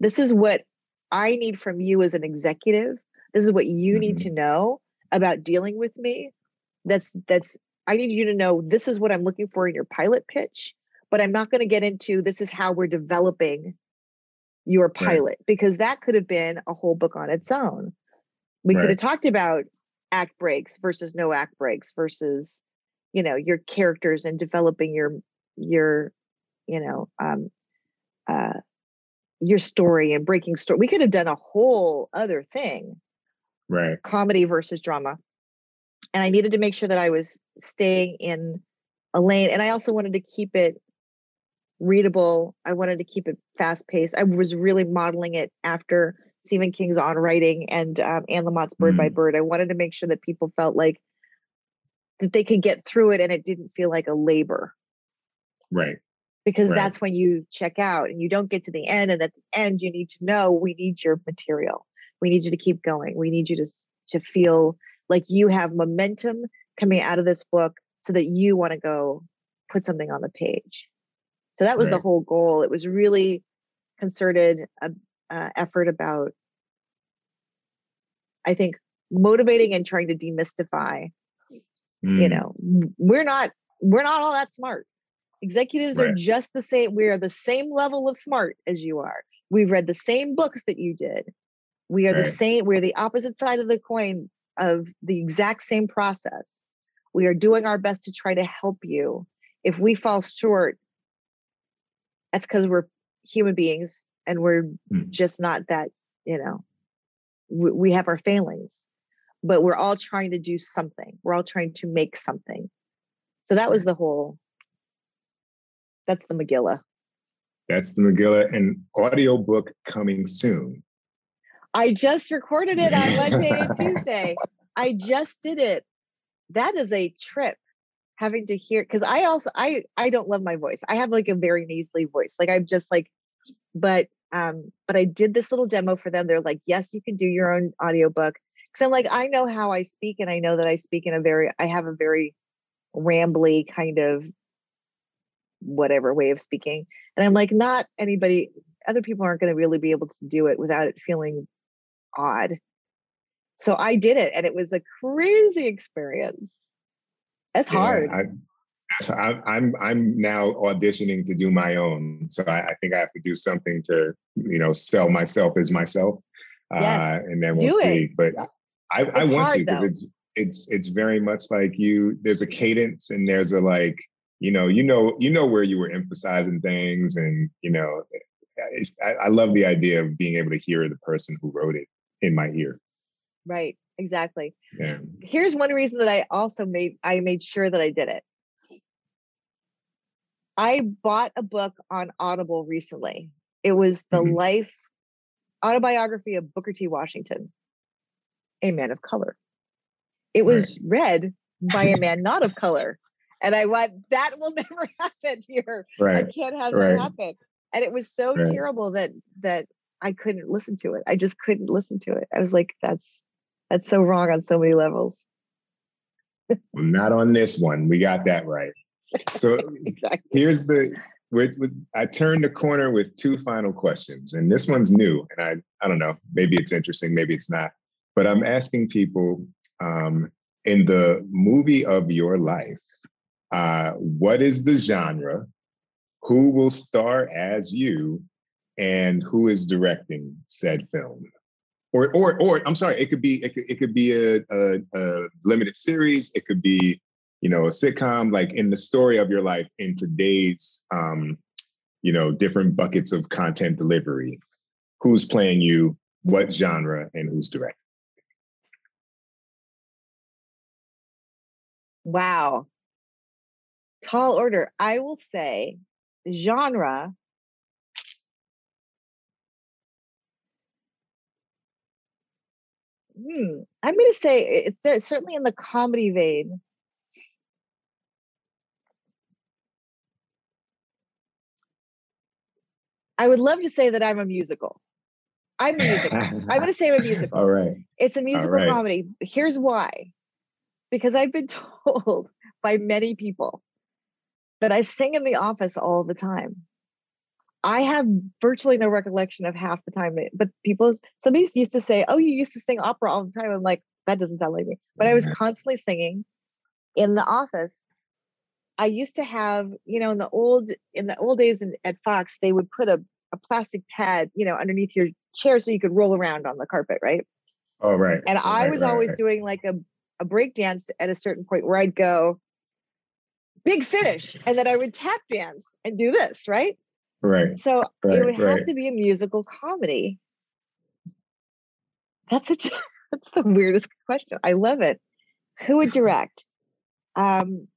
this is what I need from you as an executive. This is what you need Mm-hmm. to know about dealing with me. That's that's I need you to know this is what I'm looking for in your pilot pitch, but I'm not going to get into this is how we're developing your Right. pilot because that could have been a whole book on its own. We could have talked about act breaks versus no act breaks versus you know your characters and developing your your you know um uh your story and breaking story. We could have done a whole other thing Right. comedy versus drama. And I needed to make sure that I was staying in a lane. And I also wanted to keep it readable. I wanted to keep it fast paced. I was really modeling it after Stephen King's On Writing and um, Anne Lamott's Bird by Mm. Bird. I wanted to make sure that people felt like that they could get through it and it didn't feel like a labor. Right. because Right. that's when you check out and you don't get to the end and at the end you need to know we need your material. We need you to keep going. We need you to to feel like you have momentum coming out of this book so that you want to go put something on the page. So that was the whole goal. It was really concerted uh, uh, effort about i think motivating and trying to demystify you Mm. know we're not we're not all that smart. Executives are just the same we are the same level of smart as you are. We've read the same books that you did. We are the same we're the opposite side of the coin of the exact same process. We are doing our best to try to help you. If we fall short that's because we're human beings and we're Mm. just not that you know we, we have our failings but we're all trying to do something. We're all trying to make something. So that was the whole that's the megillah. That's the Megillah and audiobook coming soon. i just recorded it on wednesday and tuesday. I just did it. That is a trip having to hear because i also i i don't love my voice. I have like a very nasally voice. Like i'm just like but um but i did this little demo for them. They're like yes you can do your own audiobook because i'm like i know how i speak and i know that i speak in a very i have a very rambly kind of whatever way of speaking and i'm like not anybody other people aren't going to really be able to do it without it feeling odd So I did it, and it was a crazy experience. It's Yeah, hard. I, so I'm I'm I'm now auditioning to do my own. So I, I think I have to do something to you know sell myself as myself, uh, Yes, and then we'll do it. see. But I I want hard, to because it's it's it's very much like you. There's a cadence and there's a like you know you know you know where you were emphasizing things and you know I, I love the idea of being able to hear the person who wrote it in my ear. right, exactly. Yeah. Here's one reason that I also made I made sure that I did it. I bought a book on Audible recently. It was the Mhm. life autobiography of Booker T. Washington, a man of color. It was read by a man not of color. And I went, that will never happen here. I can't have right. that happen. And it was so Right. terrible that that I couldn't listen to it. I just couldn't listen to it. I was like, that's that's so wrong on so many levels. Well, not on this one. We got that right. So exactly. here's the with, with I turned the corner with two final questions, and this one's new, and I I don't know, maybe it's interesting, maybe it's not, but I'm asking people um, in the movie of your life, uh, what is the genre, who will star as you, and who is directing said film. Or, or, or I'm sorry. It could be, it could, it could be a, a, a limited series. It could be, you know, a sitcom, like in the story of your life in today's, um, you know, different buckets of content delivery. Who's playing you? What genre? And who's directing? Wow. Tall order. I will say genre. Hmm. I'm going to say it's there, certainly in the comedy vein. I would love to say that I'm a musical. I'm a musical. I'm going to say I'm a musical. All right. It's a musical right. comedy. Here's why. Because I've been told by many people that I sing in the office all the time. I have virtually no recollection of half the time, but people, somebody used to say, Oh, you used to sing opera all the time. I'm like, That doesn't sound like me. But I was mm-hmm. constantly singing in the office. I used to have, you know, in the old in the old days in, at Fox, they would put a, a plastic pad, you know, underneath your chair so you could roll around on the carpet, right? All right. And I was right, always right. doing like a, a break dance at a certain point where I'd go, big finish. And then I would tap dance and do this, right? Right. So Right, it would right. have to be a musical comedy. That's a that's the weirdest question. I love it. Who would direct? Um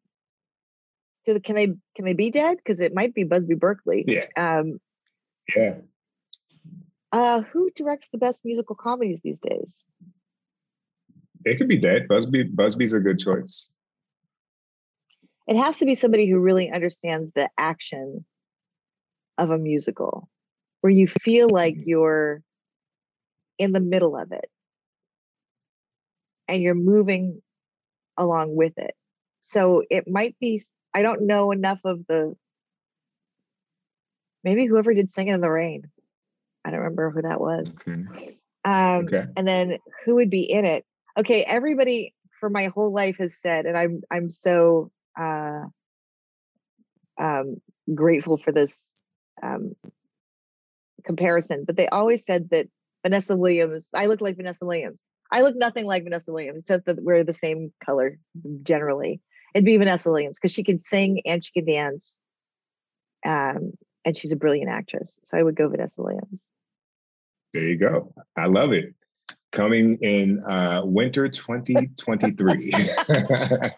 do the, can they can they be dead? Because it might be Busby Berkeley. Yeah. Um Yeah. uh who directs the best musical comedies these days? It could be dead. Busby Busby's a good choice. it has to be somebody who really understands the action of a musical where you feel like Mhm. you're in the middle of it and you're moving along with it so it might be I don't know enough of the maybe whoever did singing in the rain i don't remember who that was Okay. um, Okay. and then who would be in it? Okay, everybody for my whole life has said, and I'm I'm so uh, um, grateful for this um, comparison. But they always said that Vanessa Williams. I look like Vanessa Williams. I look nothing like Vanessa Williams, except that we're the same color generally. It'd be Vanessa Williams because she can sing and she can dance, um, and she's a brilliant actress. So I would go Vanessa Williams. There you go. I love it. Coming in uh, winter 2023. I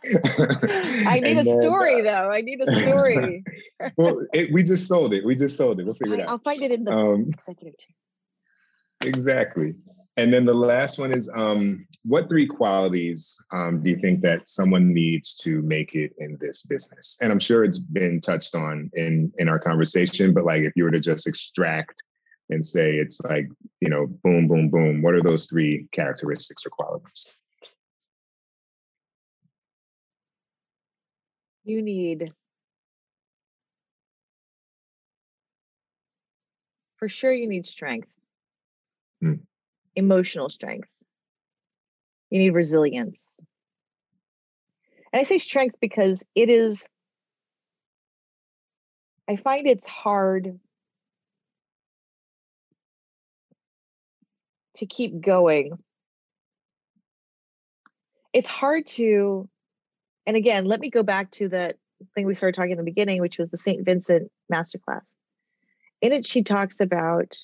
need a then, story uh, though. I need a story. well, it, we just sold it. We just sold it. We'll figure it out. I, will find it in the Um, executive chair. exactly. And then the last one is um, what three qualities um, do you think that someone needs to make it in this business? And I'm sure it's been touched on in in our conversation, but like if you were to just extract and say it's like, you know, boom, boom, boom, what are those three characteristics or qualities? You need for sure you need strength. Hmm. Emotional strength. You need resilience. And I say strength because it is, I find it's hard to keep going. It's hard to, and again, let me go back to the thing we started talking in the beginning, which was the St. Vincent masterclass. In it, she talks about,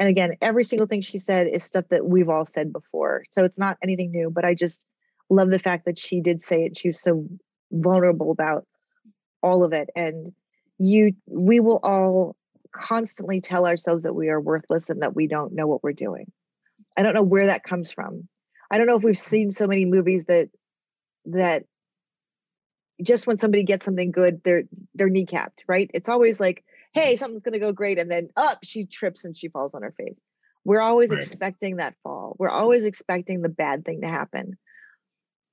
and again, every single thing she said is stuff that we've all said before. So it's not anything new, but I just love the fact that she did say it. She was so vulnerable about all of it. And you, we will all constantly tell ourselves that we are worthless and that we don't know what we're doing. I don't know where that comes from. I don't know if we've seen so many movies that that just when somebody gets something good, they're they're kneecapped, right? It's always like, hey, mm-hmm. something's gonna go great, and then up she trips and she falls on her face. We're always right. expecting that fall. We're always expecting the bad thing to happen.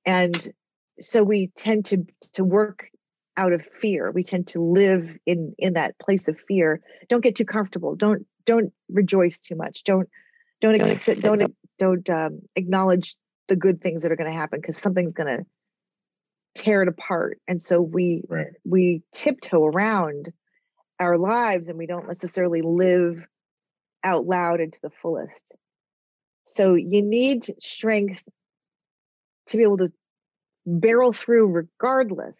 And so we tend to to work out of fear. We tend to live in in that place of fear. Don't get too comfortable. Don't don't rejoice too much. Don't don't ex- don't don't um, acknowledge the good things that are going to happen because something's going to tear it apart. And so we right. we tiptoe around our lives and we don't necessarily live out loud and to the fullest. So you need strength to be able to barrel through regardless.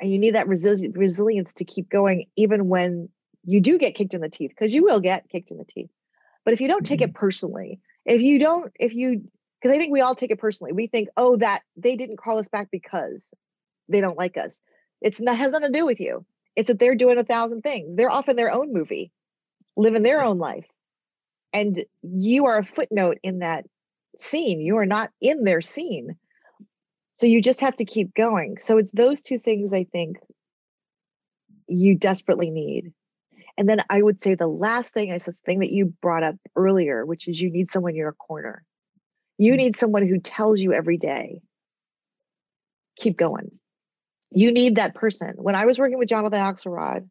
And you need that resi- resilience to keep going even when you do get kicked in the teeth because you will get kicked in the teeth. But if you don't take it mm-hmm. personally, if you don't, if you, because I think we all take it personally, we think, oh, that they didn't call us back because they don't like us. It's not has nothing to do with you. It's that they're doing a thousand things. They're off in their own movie, living their own life, and you are a footnote in that scene. You are not in their scene. So you just have to keep going. So it's those two things I think you desperately need and then I would say the last thing is the thing that you brought up earlier, which is you need someone in your corner. You mm. need someone who tells you every day, keep going. You need that person. When I was working with Jonathan Axelrod,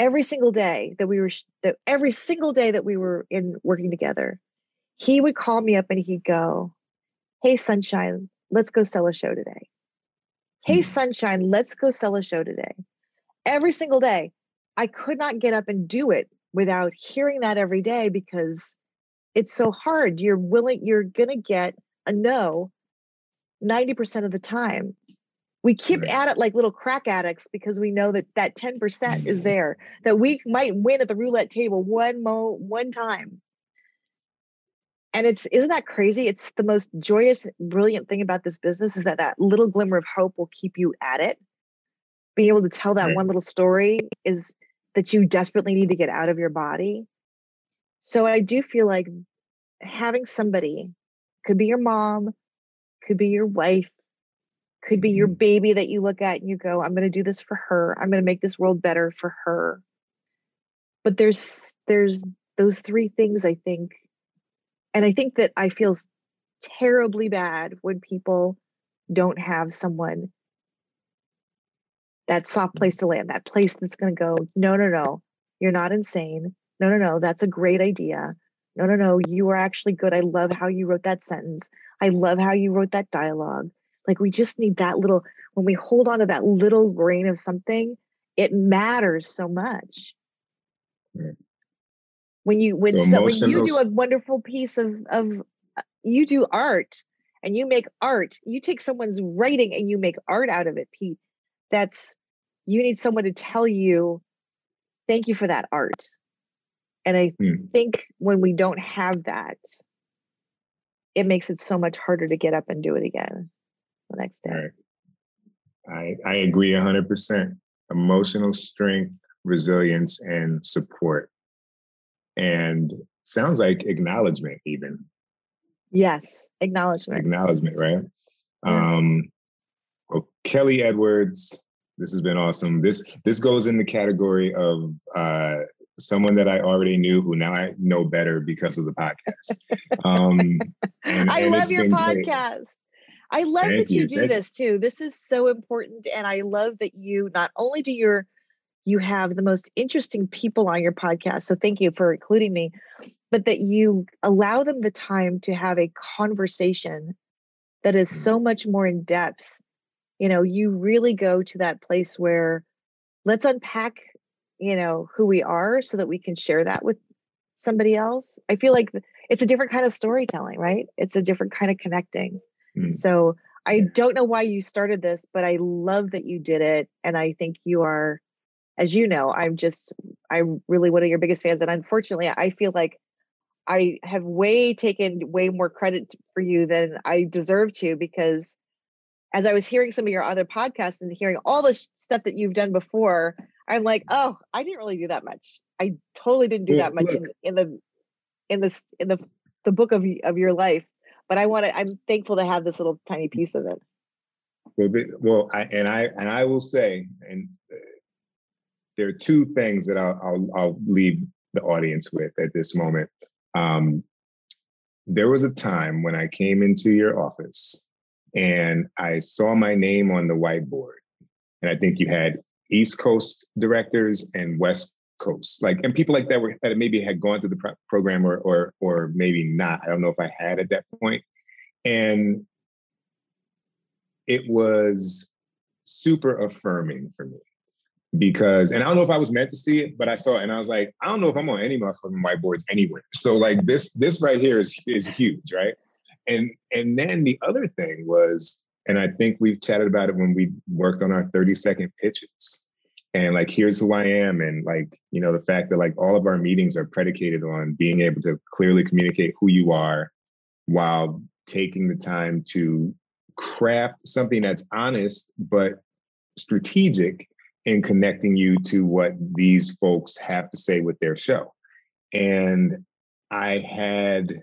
every single day that we were that every single day that we were in working together, he would call me up and he'd go, Hey sunshine, let's go sell a show today. Hey mm. sunshine, let's go sell a show today. Every single day. I could not get up and do it without hearing that every day because it's so hard. You're willing, you're going to get a no 90% of the time. We keep right. at it like little crack addicts because we know that that 10% mm-hmm. is there, that we might win at the roulette table one mo one time. And it's isn't that crazy? It's the most joyous, brilliant thing about this business is that that little glimmer of hope will keep you at it. Being able to tell that right. one little story is that you desperately need to get out of your body. So I do feel like having somebody could be your mom, could be your wife, could be your mm-hmm. baby that you look at and you go, I'm going to do this for her. I'm going to make this world better for her. But there's there's those three things I think and I think that I feel terribly bad when people don't have someone that soft place to land, that place that's going to go, no, no, no, you're not insane. No, no, no, that's a great idea. No, no, no, you are actually good. I love how you wrote that sentence. I love how you wrote that dialogue. Like we just need that little, when we hold on to that little grain of something, it matters so much. When you when so, so when you do a wonderful piece of of uh, you do art and you make art, you take someone's writing and you make art out of it, Pete that's you need someone to tell you thank you for that art. And i hmm. think when we don't have that it makes it so much harder to get up and do it again the next day. Right. i i agree 100% emotional strength resilience and support. And sounds like acknowledgement even. Yes acknowledgement. Acknowledgement right? Yeah. um well, Kelly Edwards, this has been awesome. This this goes in the category of uh, someone that I already knew who now I know better because of the podcast. Um, and, I and love your podcast. Great. I love Thank that you, you. do Thank this too. This is so important, and I love that you not only do your you have the most interesting people on your podcast. So thank you for including me. but that you allow them the time to have a conversation that is Mm. so much more in depth. You know, you really go to that place where let's unpack, you know, who we are so that we can share that with somebody else. I feel like it's a different kind of storytelling, right? It's a different kind of connecting. Mm. So I don't know why you started this, but I love that you did it. And I think you are, as you know, I'm just, I'm really one of your biggest fans. And unfortunately, I feel like I have way taken way more credit for you than I deserve to because as I was hearing some of your other podcasts and hearing all the sh- stuff that you've done before, I'm like, oh, I didn't really do that much. I totally didn't do Well, that much in, in the in this in the the book of of your life. But I want to. I'm thankful to have this little tiny piece of it. Well, well, I, and I and I will say, and uh, there are two things that I'll, I'll I'll leave the audience with at this moment. Um, there was a time when I came into your office and I saw my name on the whiteboard, and I think you had East Coast directors and West Coast, like, and people like that were that maybe had gone through the pro- program or or or maybe not. I don't know if I had at that point, and it was super affirming for me because and I don't know if I was meant to see it, but I saw it and I was like, I don't know if I'm on any of motherfucking whiteboards anywhere. So like this, this right here is is huge, right? And and then the other thing was, and I think we've chatted about it when we worked on our 30 second pitches. And like, here's who I am. And like, you know, the fact that like all of our meetings are predicated on being able to clearly communicate who you are while taking the time to craft something that's honest but strategic in connecting you to what these folks have to say with their show. And I had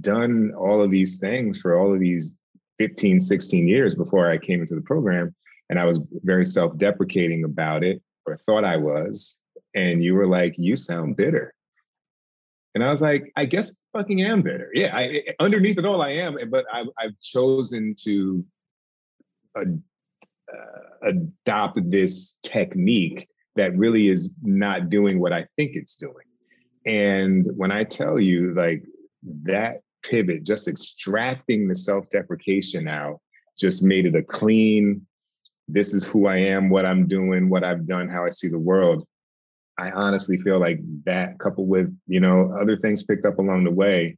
done all of these things for all of these 15, 16 years before I came into the program. And I was very self deprecating about it, or thought I was. And you were like, You sound bitter. And I was like, I guess I fucking am bitter. Yeah, I, underneath it all, I am. But I've, I've chosen to uh, uh, adopt this technique that really is not doing what I think it's doing. And when I tell you, like that pivot, just extracting the self deprecation out, just made it a clean, this is who I am, what I'm doing, what I've done, how I see the world. I honestly feel like that coupled with, you know, other things picked up along the way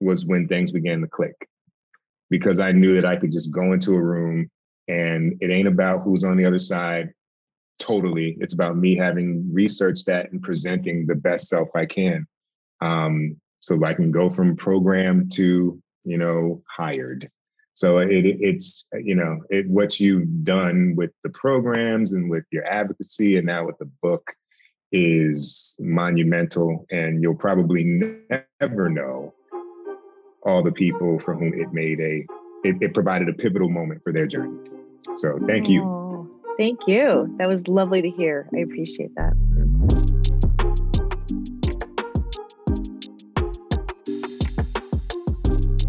was when things began to click. Because I knew that I could just go into a room and it ain't about who's on the other side totally. It's about me having researched that and presenting the best self I can. Um, so I can go from program to, you know, hired. So it, it's, you know, it, what you've done with the programs and with your advocacy and now with the book is monumental. And you'll probably never know all the people for whom it made a, it, it provided a pivotal moment for their journey. So thank you. Oh, thank you. That was lovely to hear. I appreciate that.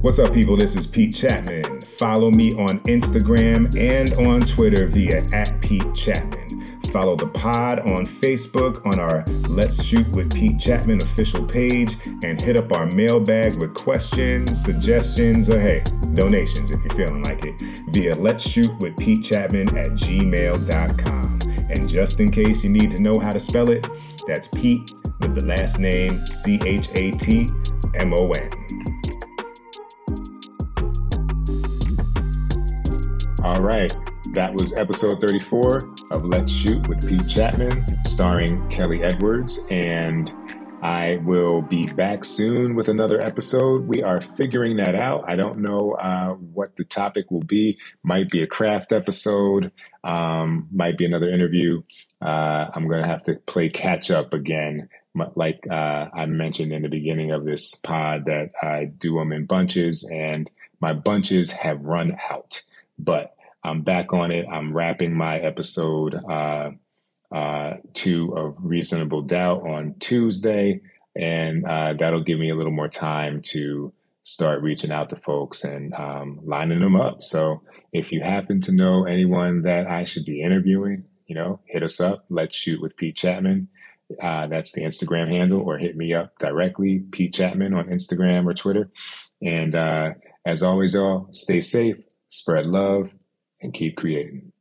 What's up, people? This is Pete Chatmon. Follow me on Instagram and on Twitter via at Pete Chatmon. Follow the pod on Facebook on our Let's Shoot with Pete Chatmon official page and hit up our mailbag with questions, suggestions, or hey, donations if you're feeling like it via Let's Shoot with Pete Chatmon at gmail.com. And just in case you need to know how to spell it, that's Pete with the last name C H A T M O N. All right. That was episode 34 of Let's Shoot with Pete Chatmon, starring Kelly Edwards. And I will be back soon with another episode. We are figuring that out. I don't know uh, what the topic will be. Might be a craft episode, um, might be another interview. Uh, I'm going to have to play catch up again. Like uh, I mentioned in the beginning of this pod, that I do them in bunches, and my bunches have run out but I'm back on it. I'm wrapping my episode uh, uh, two of Reasonable Doubt on Tuesday, and uh, that'll give me a little more time to start reaching out to folks and um, lining them up. So if you happen to know anyone that I should be interviewing, you know, hit us up. Let's shoot with Pete Chatmon. Uh, that's the Instagram handle, or hit me up directly, Pete Chatmon on Instagram or Twitter. And uh, as always, y'all, stay safe, spread love, and keep creating.